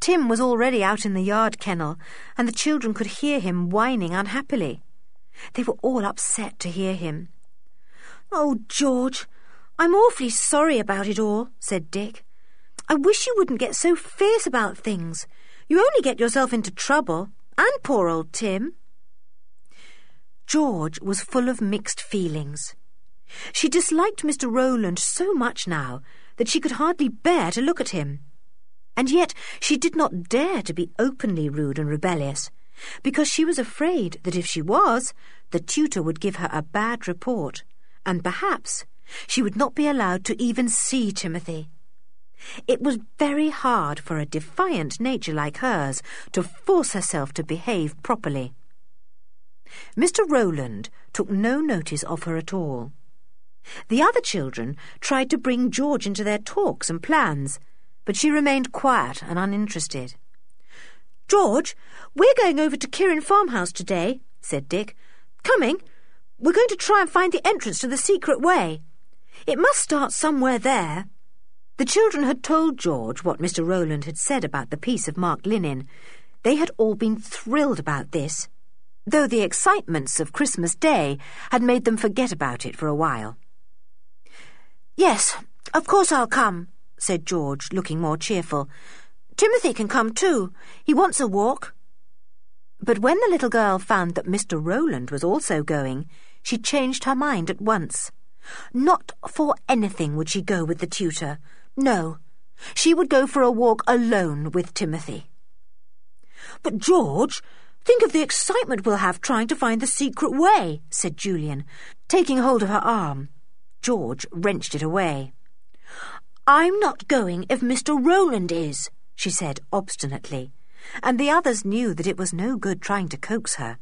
Tim was already out in the yard kennel, and the children could hear him whining unhappily. They were all upset to hear him. Oh, George, I'm awfully sorry about it all, said Dick. I wish you wouldn't get so fierce about things. You only get yourself into trouble, and poor old Tim. George was full of mixed feelings. She disliked Mr. Rowland so much now that she could hardly bear to look at him. And yet she did not dare to be openly rude and rebellious, because she was afraid that if she was, the tutor would give her a bad report, and perhaps she would not be allowed to even see Timothy. It was very hard for a defiant nature like hers to force herself to behave properly. Mr. Rowland took no notice of her at all. The other children tried to bring George into their talks and plans, but she remained quiet and uninterested. George, we're going over to Kirrin farmhouse today, said Dick. Coming? We're going to try and find the entrance to the secret way. It must start somewhere there. The children had told George what Mr. Rowland had said about the piece of marked linen. They had all been thrilled about this, though the excitements of Christmas Day had made them forget about it for a while. Yes, of course I'll come, said George, looking more cheerful. Timothy can come too. He wants a walk. But when the little girl found that Mr. Rowland was also going, she changed her mind at once. Not for anything would she go with the tutor. No, she would go for a walk alone with Timothy. But, George, think of the excitement we'll have trying to find the secret way, said Julian, taking hold of her arm. George wrenched it away. I'm not going if Mr. Rowland is, she said obstinately, and the others knew that it was no good trying to coax her.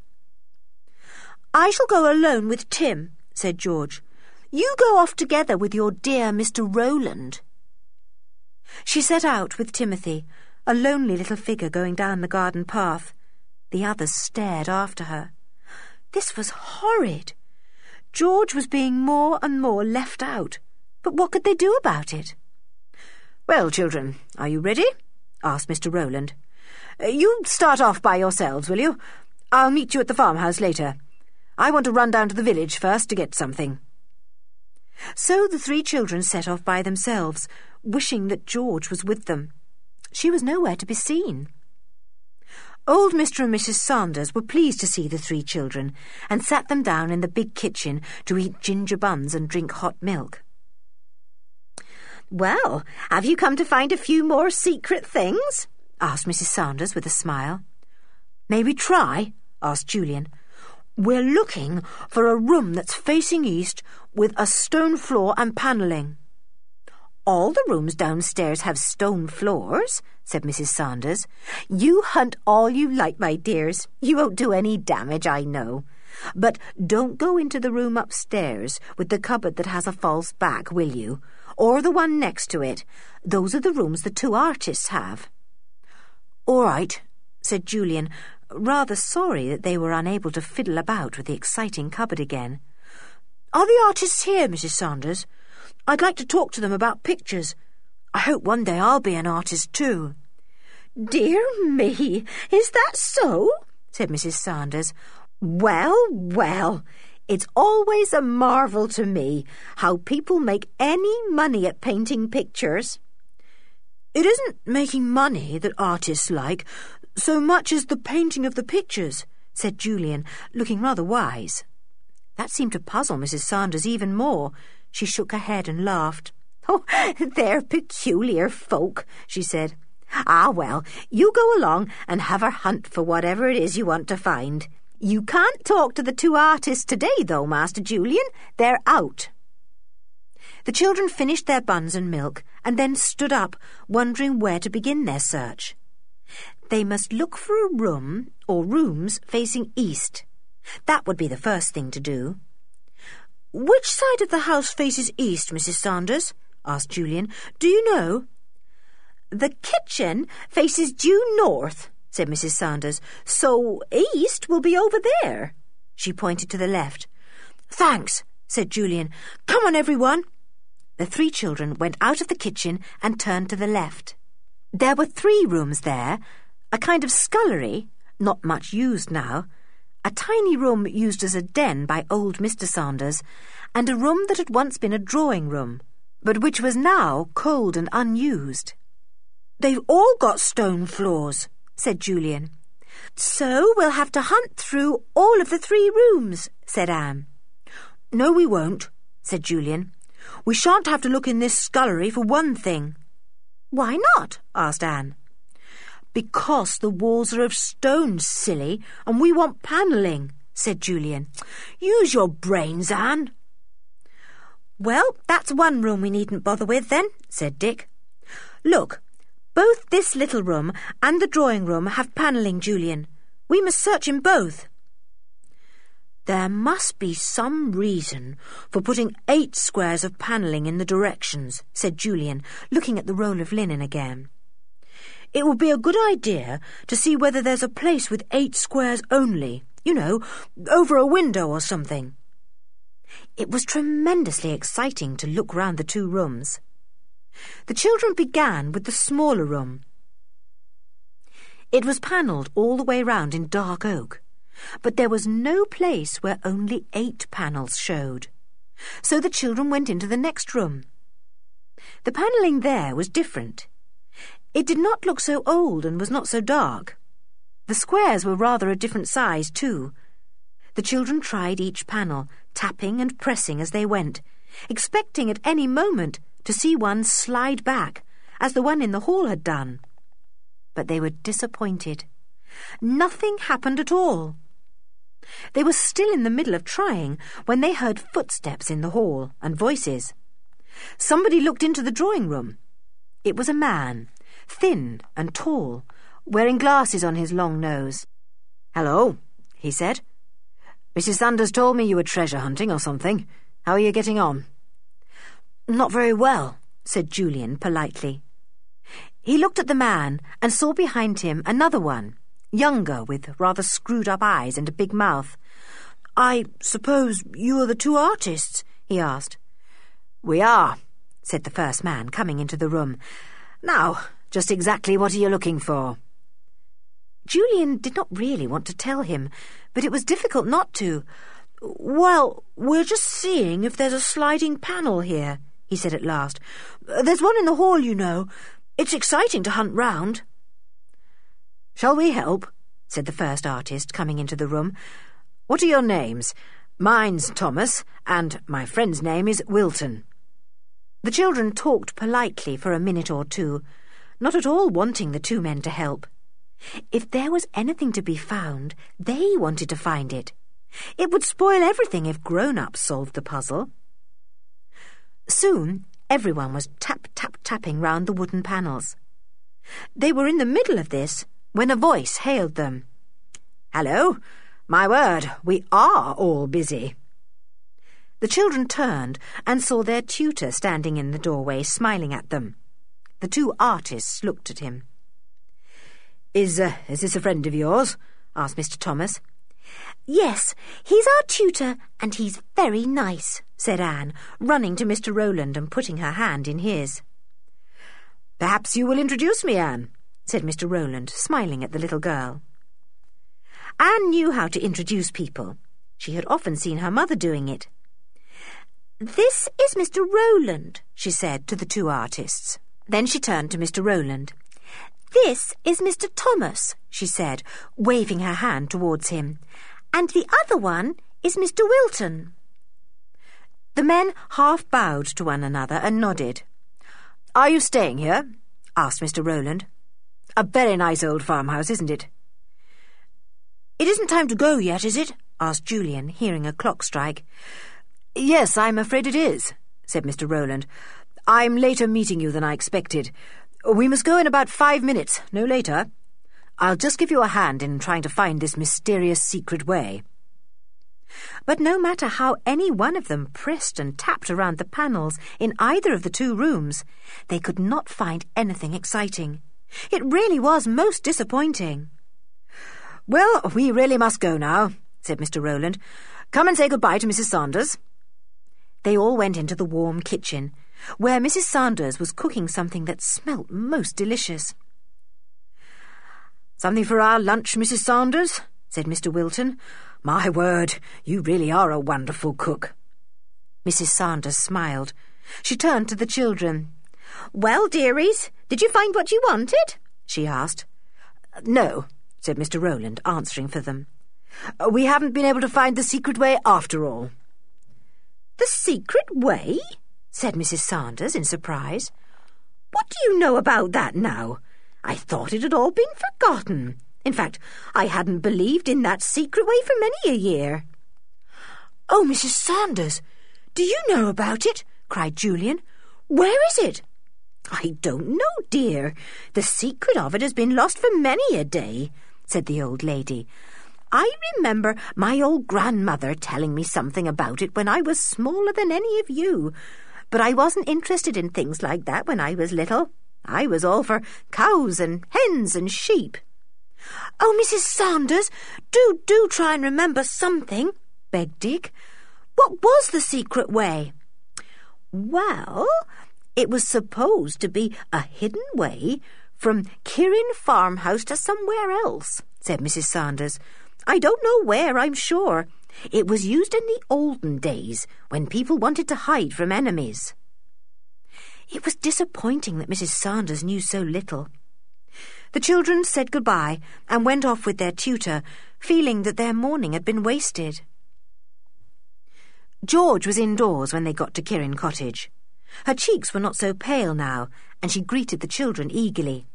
I shall go alone with Tim, said George. You go off together with your dear Mr. Rowland. She set out with Timothy, a lonely little figure going down the garden path. The others stared after her. This was horrid. George was being more and more left out. But what could they do about it? Well, children, are you ready? asked Mr. Rowland. Uh, you start off by yourselves, will you? I'll meet you at the farmhouse later. I want to run down to the village first to get something. So the three children set off by themselves, wishing that George was with them. She was nowhere to be seen. Old Mr. and Mrs. Sanders were pleased to see the three children and sat them down in the big kitchen to eat ginger buns and drink hot milk. Well, have you come to find a few more secret things? asked Mrs. Sanders with a smile. May we try? asked Julian. We're looking for a room that's facing east with a stone floor and panelling. All the rooms downstairs have stone floors, said Mrs. Sanders. You hunt all you like, my dears. You won't do any damage, I know. But don't go into the room upstairs with the cupboard that has a false back, will you? Or the one next to it. Those are the rooms the two artists have. All right, said Julian, rather sorry that they were unable to fiddle about with the exciting cupboard again. Are the artists here, Mrs. Sanders? I'd like to talk to them about pictures. I hope one day I'll be an artist too. Dear me, is that so? said Mrs. Sanders. Well, well, it's always a marvel to me how people make any money at painting pictures. It isn't making money that artists like so much as the painting of the pictures, said Julian, looking rather wise. That seemed to puzzle Mrs. Sanders even more. She shook her head and laughed. Oh, they're peculiar folk, she said. Ah, well, you go along and have a hunt for whatever it is you want to find. You can't talk to the two artists today, though, Master Julian. They're out. The children finished their buns and milk and then stood up, wondering where to begin their search. They must look for a room or rooms facing east. That would be the first thing to do. Which side of the house faces east, Mrs. Sanders? asked Julian. Do you know? The kitchen faces due north, said Mrs. Sanders. So east will be over there. She pointed to the left. Thanks, said Julian. Come on, everyone. The three children went out of the kitchen and turned to the left. There were three rooms there, a kind of scullery, not much used now, a tiny room used as a den by old Mr. Sanders, and a room that had once been a drawing room, but which was now cold and unused. They've all got stone floors, said Julian. So we'll have to hunt through all of the three rooms, said Anne. No, we won't, said Julian. We shan't have to look in this scullery for one thing. Why not? asked Anne. Because the walls are of stone, silly, and we want panelling, said Julian. Use your brains, Anne. Well, that's one room we needn't bother with, then, said Dick. Look, both this little room and the drawing room have panelling, Julian. We must search in both. There must be some reason for putting eight squares of panelling in the directions, said Julian, looking at the roll of linen again. It would be a good idea to see whether there's a place with eight squares only, you know, over a window or something. It was tremendously exciting to look round the two rooms. The children began with the smaller room. It was panelled all the way round in dark oak, but there was no place where only eight panels showed. So the children went into the next room. The panelling there was different. It did not look so old and was not so dark. The squares were rather a different size, too. The children tried each panel, tapping and pressing as they went, expecting at any moment to see one slide back, as the one in the hall had done. But they were disappointed. Nothing happened at all. They were still in the middle of trying when they heard footsteps in the hall and voices. Somebody looked into the drawing room. It was a man, thin and tall, wearing glasses on his long nose. Hello, he said. Mrs. Sanders told me you were treasure hunting or something. How are you getting on? Not very well, said Julian politely. He looked at the man and saw behind him another one, younger, with rather screwed up eyes and a big mouth. I suppose you are the two artists? he asked. We are, said the first man, coming into the room. Now, just exactly what are you looking for? Julian did not really want to tell him, but it was difficult not to. Well, we're just seeing if there's a sliding panel here, he said at last. There's one in the hall, you know. It's exciting to hunt round. Shall we help? said the first artist, coming into the room. What are your names? Mine's Thomas, and my friend's name is Wilton. The children talked politely for a minute or two, not at all wanting the two men to help. If there was anything to be found, they wanted to find it. It would spoil everything if grown-ups solved the puzzle. Soon, everyone was tap-tap-tapping round the wooden panels. They were in the middle of this when a voice hailed them. Hello! My word, we are all busy. The children turned and saw their tutor standing in the doorway smiling at them. The two artists looked at him. Is, uh, is this a friend of yours? asked Mr. Thomas. Yes, he's our tutor, and he's very nice, said Anne, running to Mr. Rowland and putting her hand in his. Perhaps you will introduce me, Anne, said Mr. Rowland, smiling at the little girl. Anne knew how to introduce people. She had often seen her mother doing it. This is Mr. Rowland, she said to the two artists. Then she turned to Mr. Rowland. This is Mr. Thomas, she said, waving her hand towards him. And the other one is Mr. Wilton. The men half bowed to one another and nodded. Are you staying here? asked Mr. Rowland. A very nice old farmhouse, isn't it? It isn't time to go yet, is it? asked Julian, hearing a clock strike. Yes, I'm afraid it is, said Mr. Rowland. I'm later meeting you than I expected. We must go in about five minutes, no later. I'll just give you a hand in trying to find this mysterious secret way. But no matter how any one of them pressed and tapped around the panels in either of the two rooms, they could not find anything exciting. It really was most disappointing. Well, we really must go now, said Mr. Rowland. Come and say good-bye to Mrs. Sanders. They all went into the warm kitchen, where Mrs. Sanders was cooking something that smelt most delicious. Something for our lunch, Mrs. Sanders? Said Mr. Wilton. My word, you really are a wonderful cook. Mrs. Sanders smiled. She turned to the children. Well, dearies, did you find what you wanted? she asked. No, said Mr. Rowland, answering for them. We haven't been able to find the secret way after all. The secret way? said Mrs. Sanders in surprise. What do you know about that now? I thought it had all been forgotten. In fact, I hadn't believed in that secret way for many a year. Oh, Mrs. Sanders, do you know about it? cried Julian. Where is it? I don't know, dear. The secret of it has been lost for many a day, said the old lady. I remember my old grandmother telling me something about it when I was smaller than any of you, but I wasn't interested in things like that when I was little. I was all for cows and hens and sheep. Oh, Mrs. Sanders, do, do try and remember something, begged Dick. What was the secret way? Well, It was supposed to be a hidden way from Kirrin farmhouse to somewhere else, said Mrs. Sanders. I don't know where, I'm sure. It was used in the olden days when people wanted to hide from enemies. It was disappointing that Mrs. Sanders knew so little. The children said goodbye and went off with their tutor, feeling that their morning had been wasted. George was indoors when they got to Kirrin Cottage. Her cheeks were not so pale now, and she greeted the children eagerly.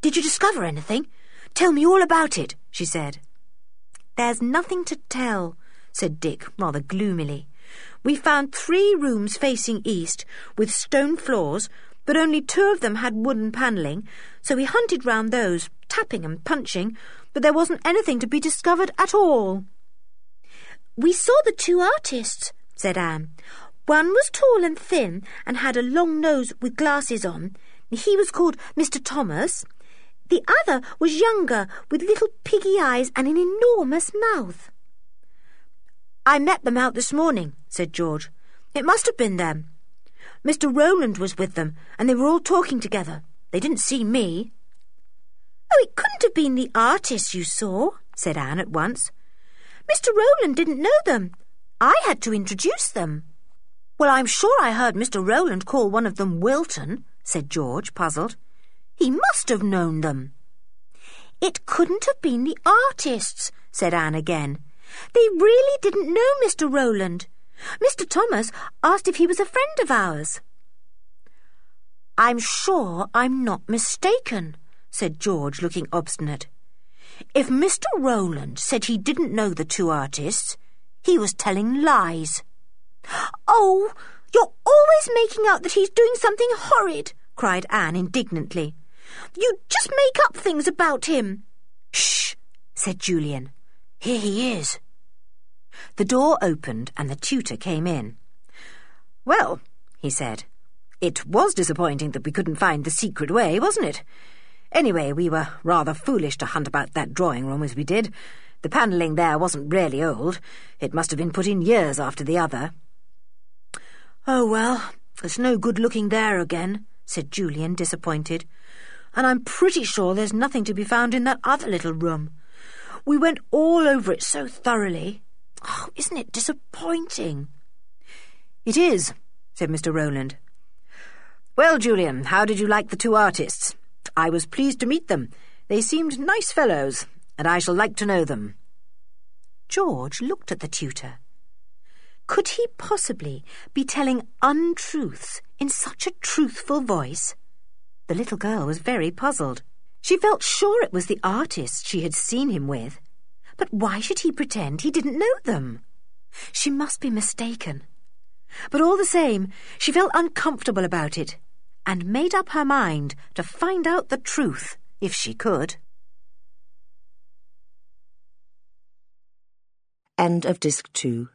Did you discover anything? Tell me all about it, she said. There's nothing to tell, said Dick rather gloomily. We found three rooms facing east, with stone floors, but only two of them had wooden panelling, so we hunted round those, tapping and punching, but there wasn't anything to be discovered at all. We saw the two artists, said Anne. One was tall and thin and had a long nose with glasses on. He was called Mr. Thomas. The other was younger, with little piggy eyes and an enormous mouth. I met them out this morning, said George. It must have been them. Mr. Rowland was with them, and they were all talking together. They didn't see me. Oh, it couldn't have been the artists you saw, said Anne at once. Mr. Rowland didn't know them. I had to introduce them. Well, I'm sure I heard Mr. Rowland call one of them Wilton, said George, puzzled. He must have known them. It couldn't have been the artists, said Anne again. They really didn't know Mr. Rowland. Mr. Thomas asked if he was a friend of ours. I'm sure I'm not mistaken, said George, looking obstinate. If Mr. Rowland said he didn't know the two artists, he was telling lies. Oh, you're always making out that he's doing something horrid, cried Anne indignantly. You just make up things about him. Shh, said Julian. Here he is. The door opened and the tutor came in. Well, he said, it was disappointing that we couldn't find the secret way, wasn't it? Anyway, we were rather foolish to hunt about that drawing room as we did. The panelling there wasn't really old. It must have been put in years after the other. Oh, well, it's no good looking there again, said Julian, disappointed. And I'm pretty sure there's nothing to be found in that other little room. We went all over it so thoroughly. Oh, isn't it disappointing? It is, said Mr. Rowland. Well, Julian, how did you like the two artists? I was pleased to meet them. They seemed nice fellows, and I shall like to know them. George looked at the tutor. Could he possibly be telling untruths in such a truthful voice? The little girl was very puzzled. She felt sure it was the artist she had seen him with. But why should he pretend he didn't know them? She must be mistaken. But all the same, she felt uncomfortable about it and made up her mind to find out the truth if she could. End of Disc 2